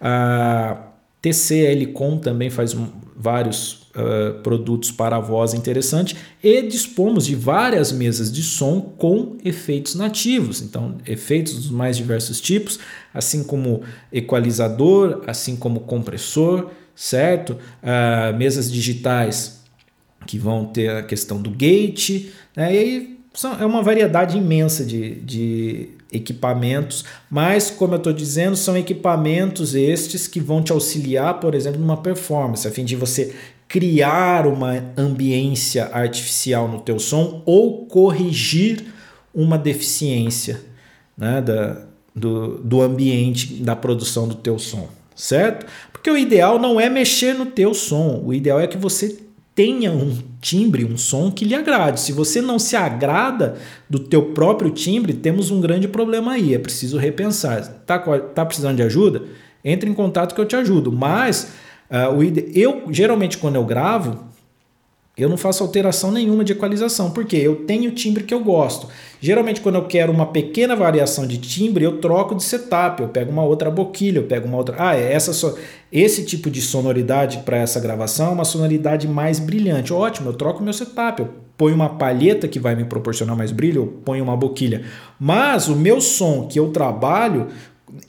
A TC Helicon também faz vários uh, produtos para a voz interessante e dispomos de várias mesas de som com efeitos nativos. Então, efeitos dos mais diversos tipos, assim como equalizador, assim como compressor, certo? Uh, mesas digitais que vão ter a questão do gate, né? e aí são, é uma variedade imensa de, de equipamentos, mas, como eu estou dizendo, são equipamentos estes que vão te auxiliar, por exemplo, numa performance, a fim de você criar uma ambiência artificial no teu som ou corrigir uma deficiência né, da, do, do ambiente da produção do teu som, certo? Porque o ideal não é mexer no teu som, o ideal é que você tenha um timbre, um som que lhe agrade. Se você não se agrada do teu próprio timbre, temos um grande problema aí, é preciso repensar. Tá, tá precisando de ajuda? Entre em contato que eu te ajudo, mas eu, geralmente, quando eu gravo, eu não faço alteração nenhuma de equalização, porque eu tenho o timbre que eu gosto. Geralmente, quando eu quero uma pequena variação de timbre, eu troco de setup, eu pego uma outra boquilha, eu pego uma outra. Ah, é essa so... esse tipo de sonoridade para essa gravação é uma sonoridade mais brilhante. Ótimo, eu troco meu setup, eu ponho uma palheta que vai me proporcionar mais brilho, eu ponho uma boquilha. Mas o meu som que eu trabalho,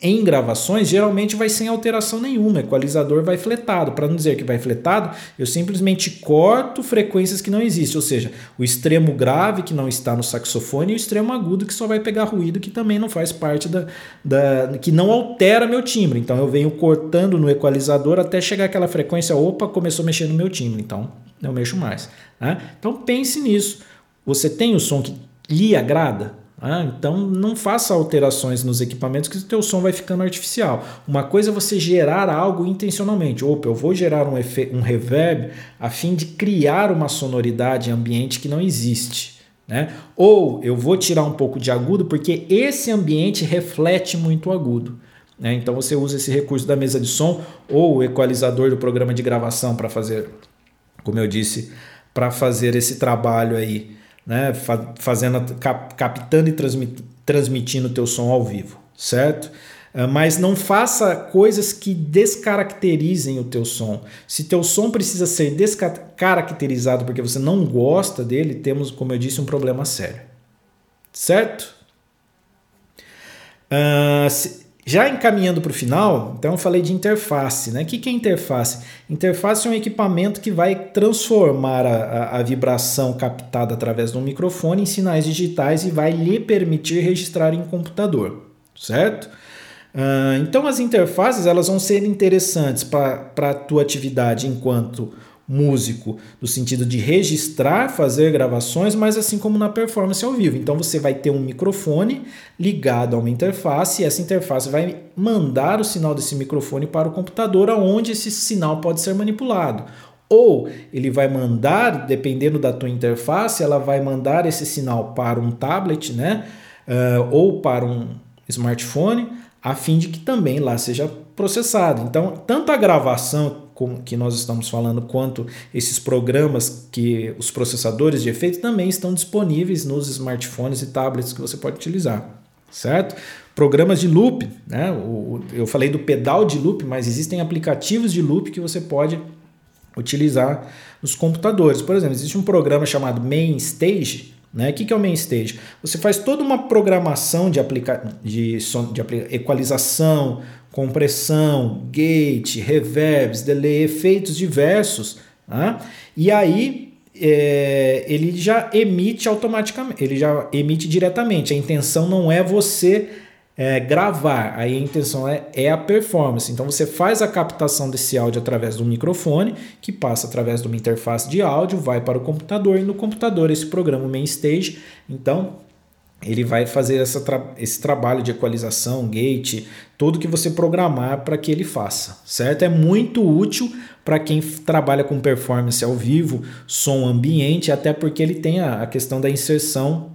em gravações, geralmente vai sem alteração nenhuma, equalizador vai fletado. Para não dizer que vai fletado, eu simplesmente corto frequências que não existem, ou seja, o extremo grave que não está no saxofone e o extremo agudo que só vai pegar ruído que também não faz parte da, da que não altera meu timbre. Então eu venho cortando no equalizador até chegar aquela frequência, opa, começou a mexer no meu timbre, então eu mexo mais. Né? Então pense nisso. Você tem o som que lhe agrada? Ah, então não faça alterações nos equipamentos que o teu som vai ficando artificial. Uma coisa é você gerar algo intencionalmente. Opa, eu vou gerar um, um reverb a fim de criar uma sonoridade ambiente que não existe. Né? Ou eu vou tirar um pouco de agudo porque esse ambiente reflete muito agudo. Né? Então você usa esse recurso da mesa de som ou o equalizador do programa de gravação para fazer, como eu disse, para fazer esse trabalho aí né? Fazendo, cap, captando e transmit, transmitindo o teu som ao vivo, certo? Ah, mas não faça coisas que descaracterizem o teu som. Se teu som precisa ser descaracterizado porque você não gosta dele, temos, como eu disse, um problema sério. Certo? Uh, se, já encaminhando para o final, então eu falei de interface. Né? O que é interface? Interface é um equipamento que vai transformar a, a, a, vibração captada através um microfone em sinais digitais e vai lhe permitir registrar em computador, certo? Uh, então as interfaces elas vão ser interessantes para a tua atividade enquanto músico, no sentido de registrar, fazer gravações, mas assim como na performance ao vivo. Então você vai ter um microfone ligado a uma interface e essa interface vai mandar o sinal desse microfone para o computador, aonde esse sinal pode ser manipulado. Ou ele vai mandar, dependendo da tua interface, ela vai mandar esse sinal para um tablet, né? Uh, ou para um smartphone, a fim de que também lá seja processado. Então, tanto a gravação que nós estamos falando, quanto esses programas que os processadores de efeito também estão disponíveis nos smartphones e tablets que você pode utilizar, certo? Programas de loop, né? eu falei do pedal de loop, mas existem aplicativos de loop que você pode utilizar nos computadores. Por exemplo, existe um programa chamado Main Stage, né? O que é o main stage? Você faz toda uma programação de, aplica de, som, de equalização, compressão, gate, reverbs, delay, efeitos diversos. Né? E aí é, ele já emite automaticamente, ele já emite diretamente. A intenção não é você é, gravar, aí a intenção é, é a performance. Então você faz a captação desse áudio através do microfone, que passa através de uma interface de áudio, vai para o computador, e no computador esse programa main stage, então ele vai fazer essa tra esse trabalho de equalização, gate, tudo que você programar para que ele faça, certo? É muito útil para quem trabalha com performance ao vivo, som ambiente, até porque ele tem a, a questão da inserção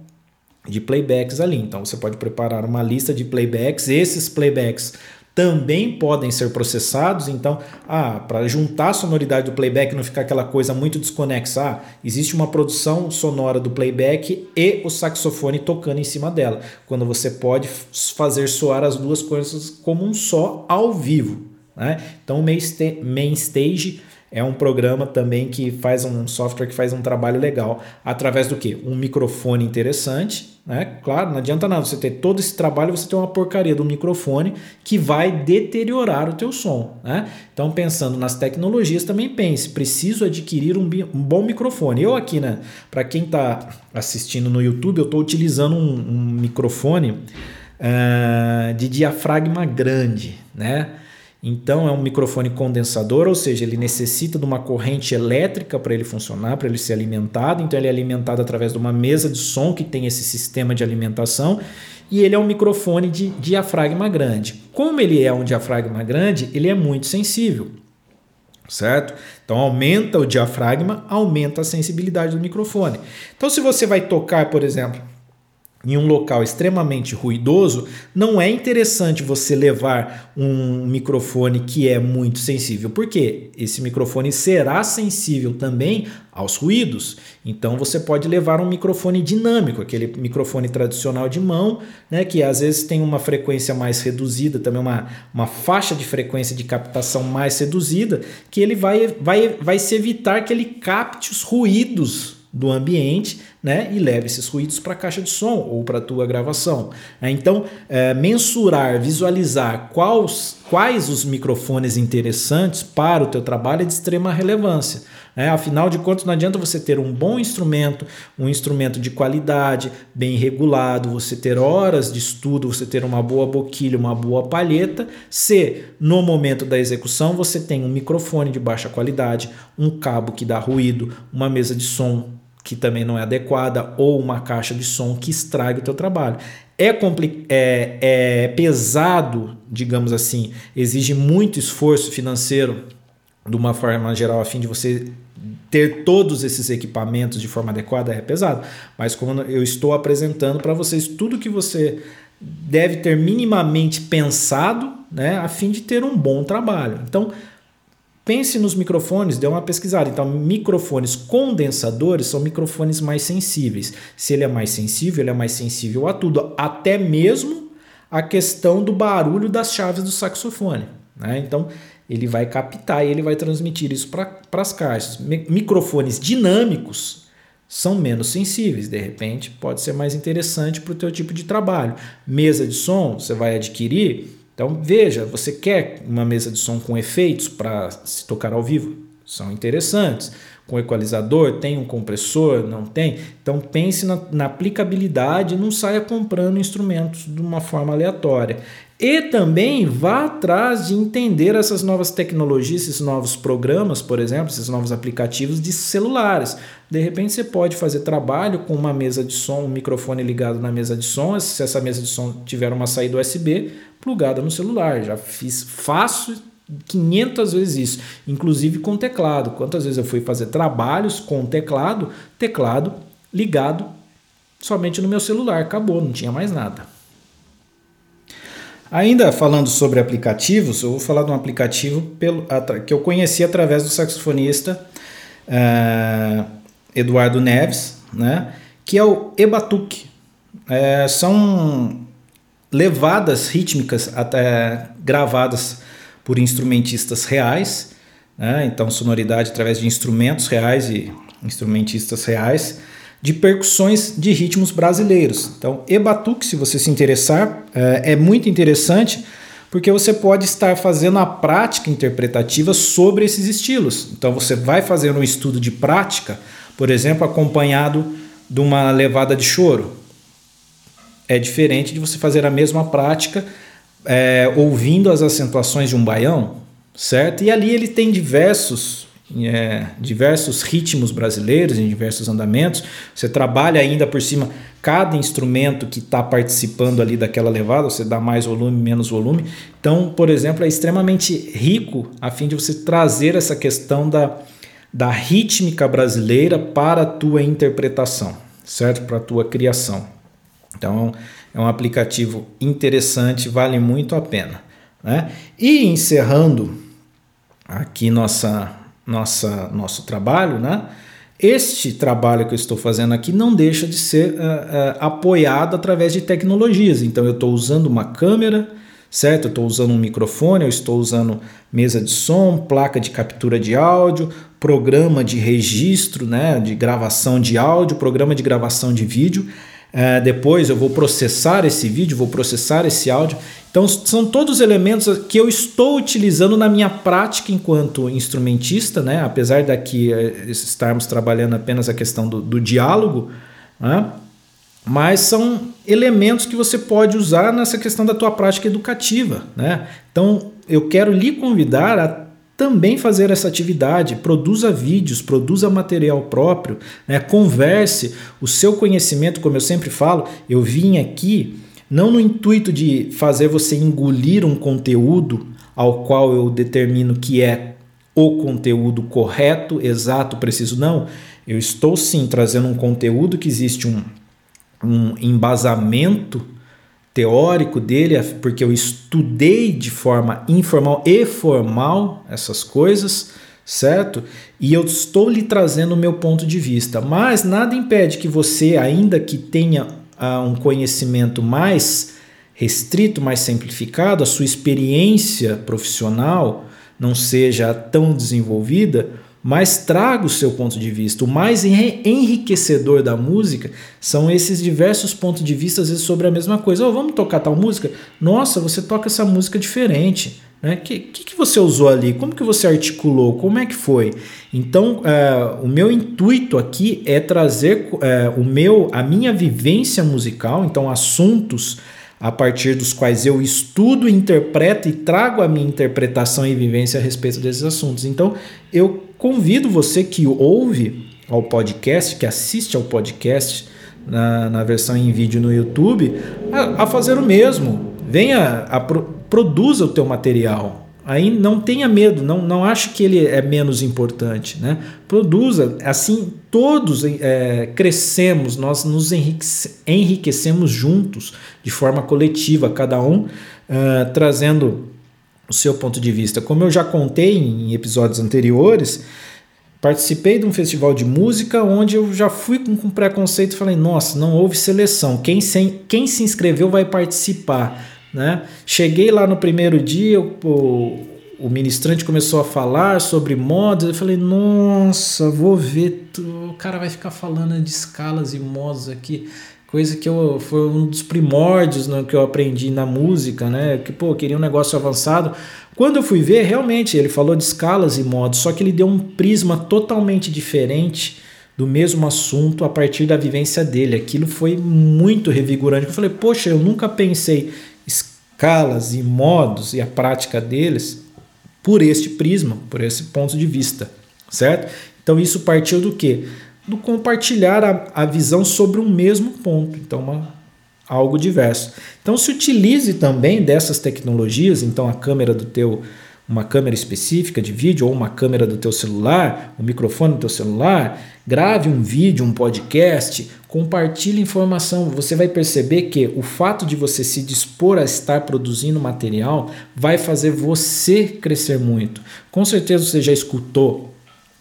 de playbacks ali. Então você pode preparar uma lista de playbacks. Esses playbacks também podem ser processados. Então, ah, para juntar a sonoridade do playback não ficar aquela coisa muito desconexa, ah, existe uma produção sonora do playback e o saxofone tocando em cima dela. Quando você pode fazer soar as duas coisas como um só ao vivo. Né? Então, o main stage é um programa também que faz um software que faz um trabalho legal através do que? Um microfone interessante, né? Claro, não adianta nada você ter todo esse trabalho você ter uma porcaria do microfone que vai deteriorar o teu som, né? Então pensando nas tecnologias também pense, preciso adquirir um, um bom microfone. Eu aqui, né? Para quem está assistindo no YouTube, eu estou utilizando um, um microfone uh, de diafragma grande, né? Então é um microfone condensador, ou seja, ele necessita de uma corrente elétrica para ele funcionar, para ele ser alimentado. Então ele é alimentado através de uma mesa de som que tem esse sistema de alimentação e ele é um microfone de diafragma grande. Como ele é um diafragma grande, ele é muito sensível. Certo? Então aumenta o diafragma, aumenta a sensibilidade do microfone. Então se você vai tocar, por exemplo, em um local extremamente ruidoso, não é interessante você levar um microfone que é muito sensível, porque esse microfone será sensível também aos ruídos. Então você pode levar um microfone dinâmico, aquele microfone tradicional de mão, né, que às vezes tem uma frequência mais reduzida, também uma, uma faixa de frequência de captação mais reduzida, que ele vai, vai, vai se evitar que ele capte os ruídos do ambiente né, e leve esses ruídos para a caixa de som ou para a tua gravação. Né? Então, é, mensurar, visualizar quais, quais os microfones interessantes para o teu trabalho é de extrema relevância. Né? Afinal de contas, não adianta você ter um bom instrumento, um instrumento de qualidade, bem regulado, você ter horas de estudo, você ter uma boa boquilha, uma boa palheta, se no momento da execução você tem um microfone de baixa qualidade, um cabo que dá ruído, uma mesa de som que também não é adequada ou uma caixa de som que estrague o teu trabalho. É, é, é pesado, digamos assim, exige muito esforço financeiro de uma forma geral a fim de você ter todos esses equipamentos de forma adequada é pesado, mas como eu estou apresentando para vocês tudo que você deve ter minimamente pensado, né, a fim de ter um bom trabalho. Então, pense nos microfones, dê uma pesquisada. Então, microfones condensadores são microfones mais sensíveis. Se ele é mais sensível, ele é mais sensível a tudo, até mesmo a questão do barulho das chaves do saxofone. Né? Então, ele vai captar e ele vai transmitir isso para as caixas. Microfones dinâmicos são menos sensíveis, de repente pode ser mais interessante para o teu tipo de trabalho. Mesa de som você vai adquirir, então veja, você quer uma mesa de som com efeitos para se tocar ao vivo? São interessantes. Com equalizador, tem um compressor, não tem? Então pense na, na aplicabilidade não saia comprando instrumentos de uma forma aleatória. E também vá atrás de entender essas novas tecnologias, esses novos programas, por exemplo, esses novos aplicativos de celulares. De repente você pode fazer trabalho com uma mesa de som, um microfone ligado na mesa de som, se essa mesa de som tiver uma saída USB plugada no celular. Já fiz, faço 500 vezes isso, inclusive com teclado. Quantas vezes eu fui fazer trabalhos com teclado, teclado ligado somente no meu celular, acabou, não tinha mais nada. Ainda falando sobre aplicativos, eu vou falar de um aplicativo pelo, que eu conheci através do saxofonista uh, Eduardo Neves, né, que é o Ebatuque. É, são levadas rítmicas até gravadas por instrumentistas reais, né, então sonoridade através de instrumentos reais e instrumentistas reais de percussões de ritmos brasileiros. Então, e-batuque, se você se interessar, é, é muito interessante porque você pode estar fazendo a prática interpretativa sobre esses estilos. Então, você vai fazer um estudo de prática, por exemplo, acompanhado de uma levada de choro. É diferente de você fazer a mesma prática é, ouvindo as acentuações de um baião, certo? E ali ele tem diversos é, diversos ritmos brasileiros, em diversos andamentos. Você trabalha ainda por cima cada instrumento que está participando ali daquela levada, você dá mais volume, menos volume. Então, por exemplo, é extremamente rico a fim de você trazer essa questão da, da rítmica brasileira para a tua interpretação, certo? Para a tua criação. Então, é um aplicativo interessante, vale muito a pena. Né? E encerrando aqui nossa nossa, nosso trabalho, né? Este trabalho que eu estou fazendo aqui não deixa de ser uh, uh, apoiado através de tecnologias. Então, eu estou usando uma câmera, certo? Eu estou usando um microfone, eu estou usando mesa de som, placa de captura de áudio, programa de registro, né? De gravação de áudio, programa de gravação de vídeo. Uh, depois eu vou processar esse vídeo, vou processar esse áudio. Então, são todos elementos que eu estou utilizando na minha prática enquanto instrumentista, né? apesar daqui eh, estarmos trabalhando apenas a questão do, do diálogo, né? mas são elementos que você pode usar nessa questão da tua prática educativa. Né? Então, eu quero lhe convidar a também fazer essa atividade, produza vídeos, produza material próprio, né? converse o seu conhecimento, como eu sempre falo, eu vim aqui não no intuito de fazer você engolir um conteúdo ao qual eu determino que é o conteúdo correto, exato, preciso, não. Eu estou sim trazendo um conteúdo que existe um, um embasamento teórico dele, porque eu estudei de forma informal e formal essas coisas, certo? E eu estou lhe trazendo o meu ponto de vista, mas nada impede que você, ainda que tenha a um conhecimento mais restrito, mais simplificado, a sua experiência profissional não seja tão desenvolvida, mas traga o seu ponto de vista. O mais enriquecedor da música são esses diversos pontos de vista, às vezes, sobre a mesma coisa. Oh, vamos tocar tal música? Nossa, você toca essa música diferente. Né? Que, que, que você usou ali? Como que você articulou? Como é que foi? Então, é, o meu intuito aqui é trazer é, o meu, a minha vivência musical, então assuntos a partir dos quais eu estudo, interpreto e trago a minha interpretação e vivência a respeito desses assuntos. Então, eu convido você que ouve ao podcast, que assiste ao podcast na, na versão em vídeo no YouTube, a, a fazer o mesmo. Venha, a, produza o teu material. Aí não tenha medo, não, não ache que ele é menos importante. Né? Produza, assim todos é, crescemos, nós nos enriquecemos juntos, de forma coletiva, cada um uh, trazendo o seu ponto de vista. Como eu já contei em episódios anteriores, Participei de um festival de música onde eu já fui com, com preconceito e falei: nossa, não houve seleção. Quem se, quem se inscreveu vai participar. Né? Cheguei lá no primeiro dia, o, o ministrante começou a falar sobre modos. Eu falei: nossa, vou ver. O cara vai ficar falando de escalas e modos aqui coisa que eu, foi um dos primórdios né, que eu aprendi na música, né? Que pô, queria um negócio avançado. Quando eu fui ver, realmente ele falou de escalas e modos, só que ele deu um prisma totalmente diferente do mesmo assunto a partir da vivência dele. Aquilo foi muito revigorante. Eu falei, poxa, eu nunca pensei escalas e modos e a prática deles por este prisma, por esse ponto de vista, certo? Então isso partiu do que? do compartilhar a, a visão sobre um mesmo ponto. Então, uma, algo diverso. Então, se utilize também dessas tecnologias, então a câmera do teu uma câmera específica de vídeo ou uma câmera do teu celular, o microfone do teu celular, grave um vídeo, um podcast, compartilhe informação. Você vai perceber que o fato de você se dispor a estar produzindo material vai fazer você crescer muito. Com certeza você já escutou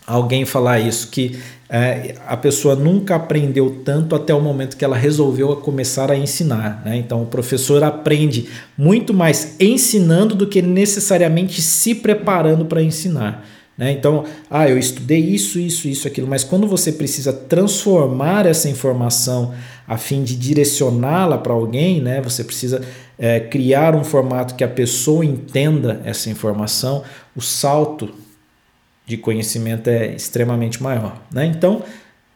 alguém falar isso que é, a pessoa nunca aprendeu tanto até o momento que ela resolveu começar a ensinar. Né? Então, o professor aprende muito mais ensinando do que necessariamente se preparando para ensinar. Né? Então, ah, eu estudei isso, isso, isso, aquilo, mas quando você precisa transformar essa informação a fim de direcioná-la para alguém, né? você precisa é, criar um formato que a pessoa entenda essa informação, o salto de conhecimento é extremamente maior. Né? Então,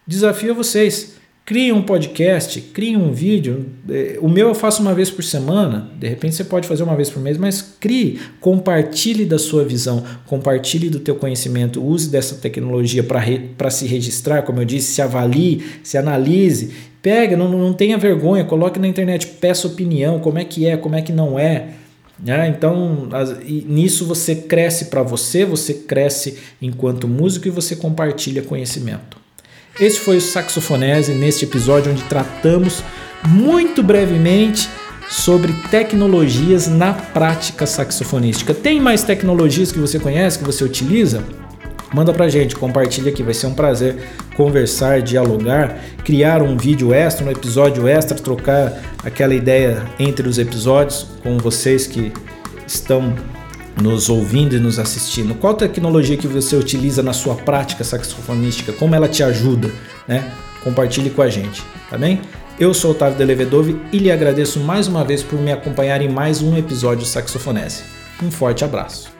desafio a vocês. Criem um podcast, criem um vídeo. É, o meu eu faço uma vez por semana, de repente você pode fazer uma vez por mês, mas crie, compartilhe da sua visão, compartilhe do teu conhecimento, use dessa tecnologia para se registrar, como eu disse, se avalie, se analise, pega, não, não tenha vergonha, coloque na internet, peça opinião, como é que é, como é que não é. Né? Então, nisso você cresce para você, você cresce enquanto músico e você compartilha conhecimento. Esse foi o Saxofonese neste episódio onde tratamos muito brevemente sobre tecnologias na prática saxofonística. Tem mais tecnologias que você conhece, que você utiliza? Manda pra gente, compartilha aqui, vai ser um prazer conversar, dialogar, criar um vídeo extra, um episódio extra, trocar aquela ideia entre os episódios com vocês que estão nos ouvindo e nos assistindo. Qual tecnologia que você utiliza na sua prática saxofonística? Como ela te ajuda, né? Compartilhe com a gente, tá bem? Eu sou Otávio Delevedove e lhe agradeço mais uma vez por me acompanhar em mais um episódio Saxofonese. Um forte abraço.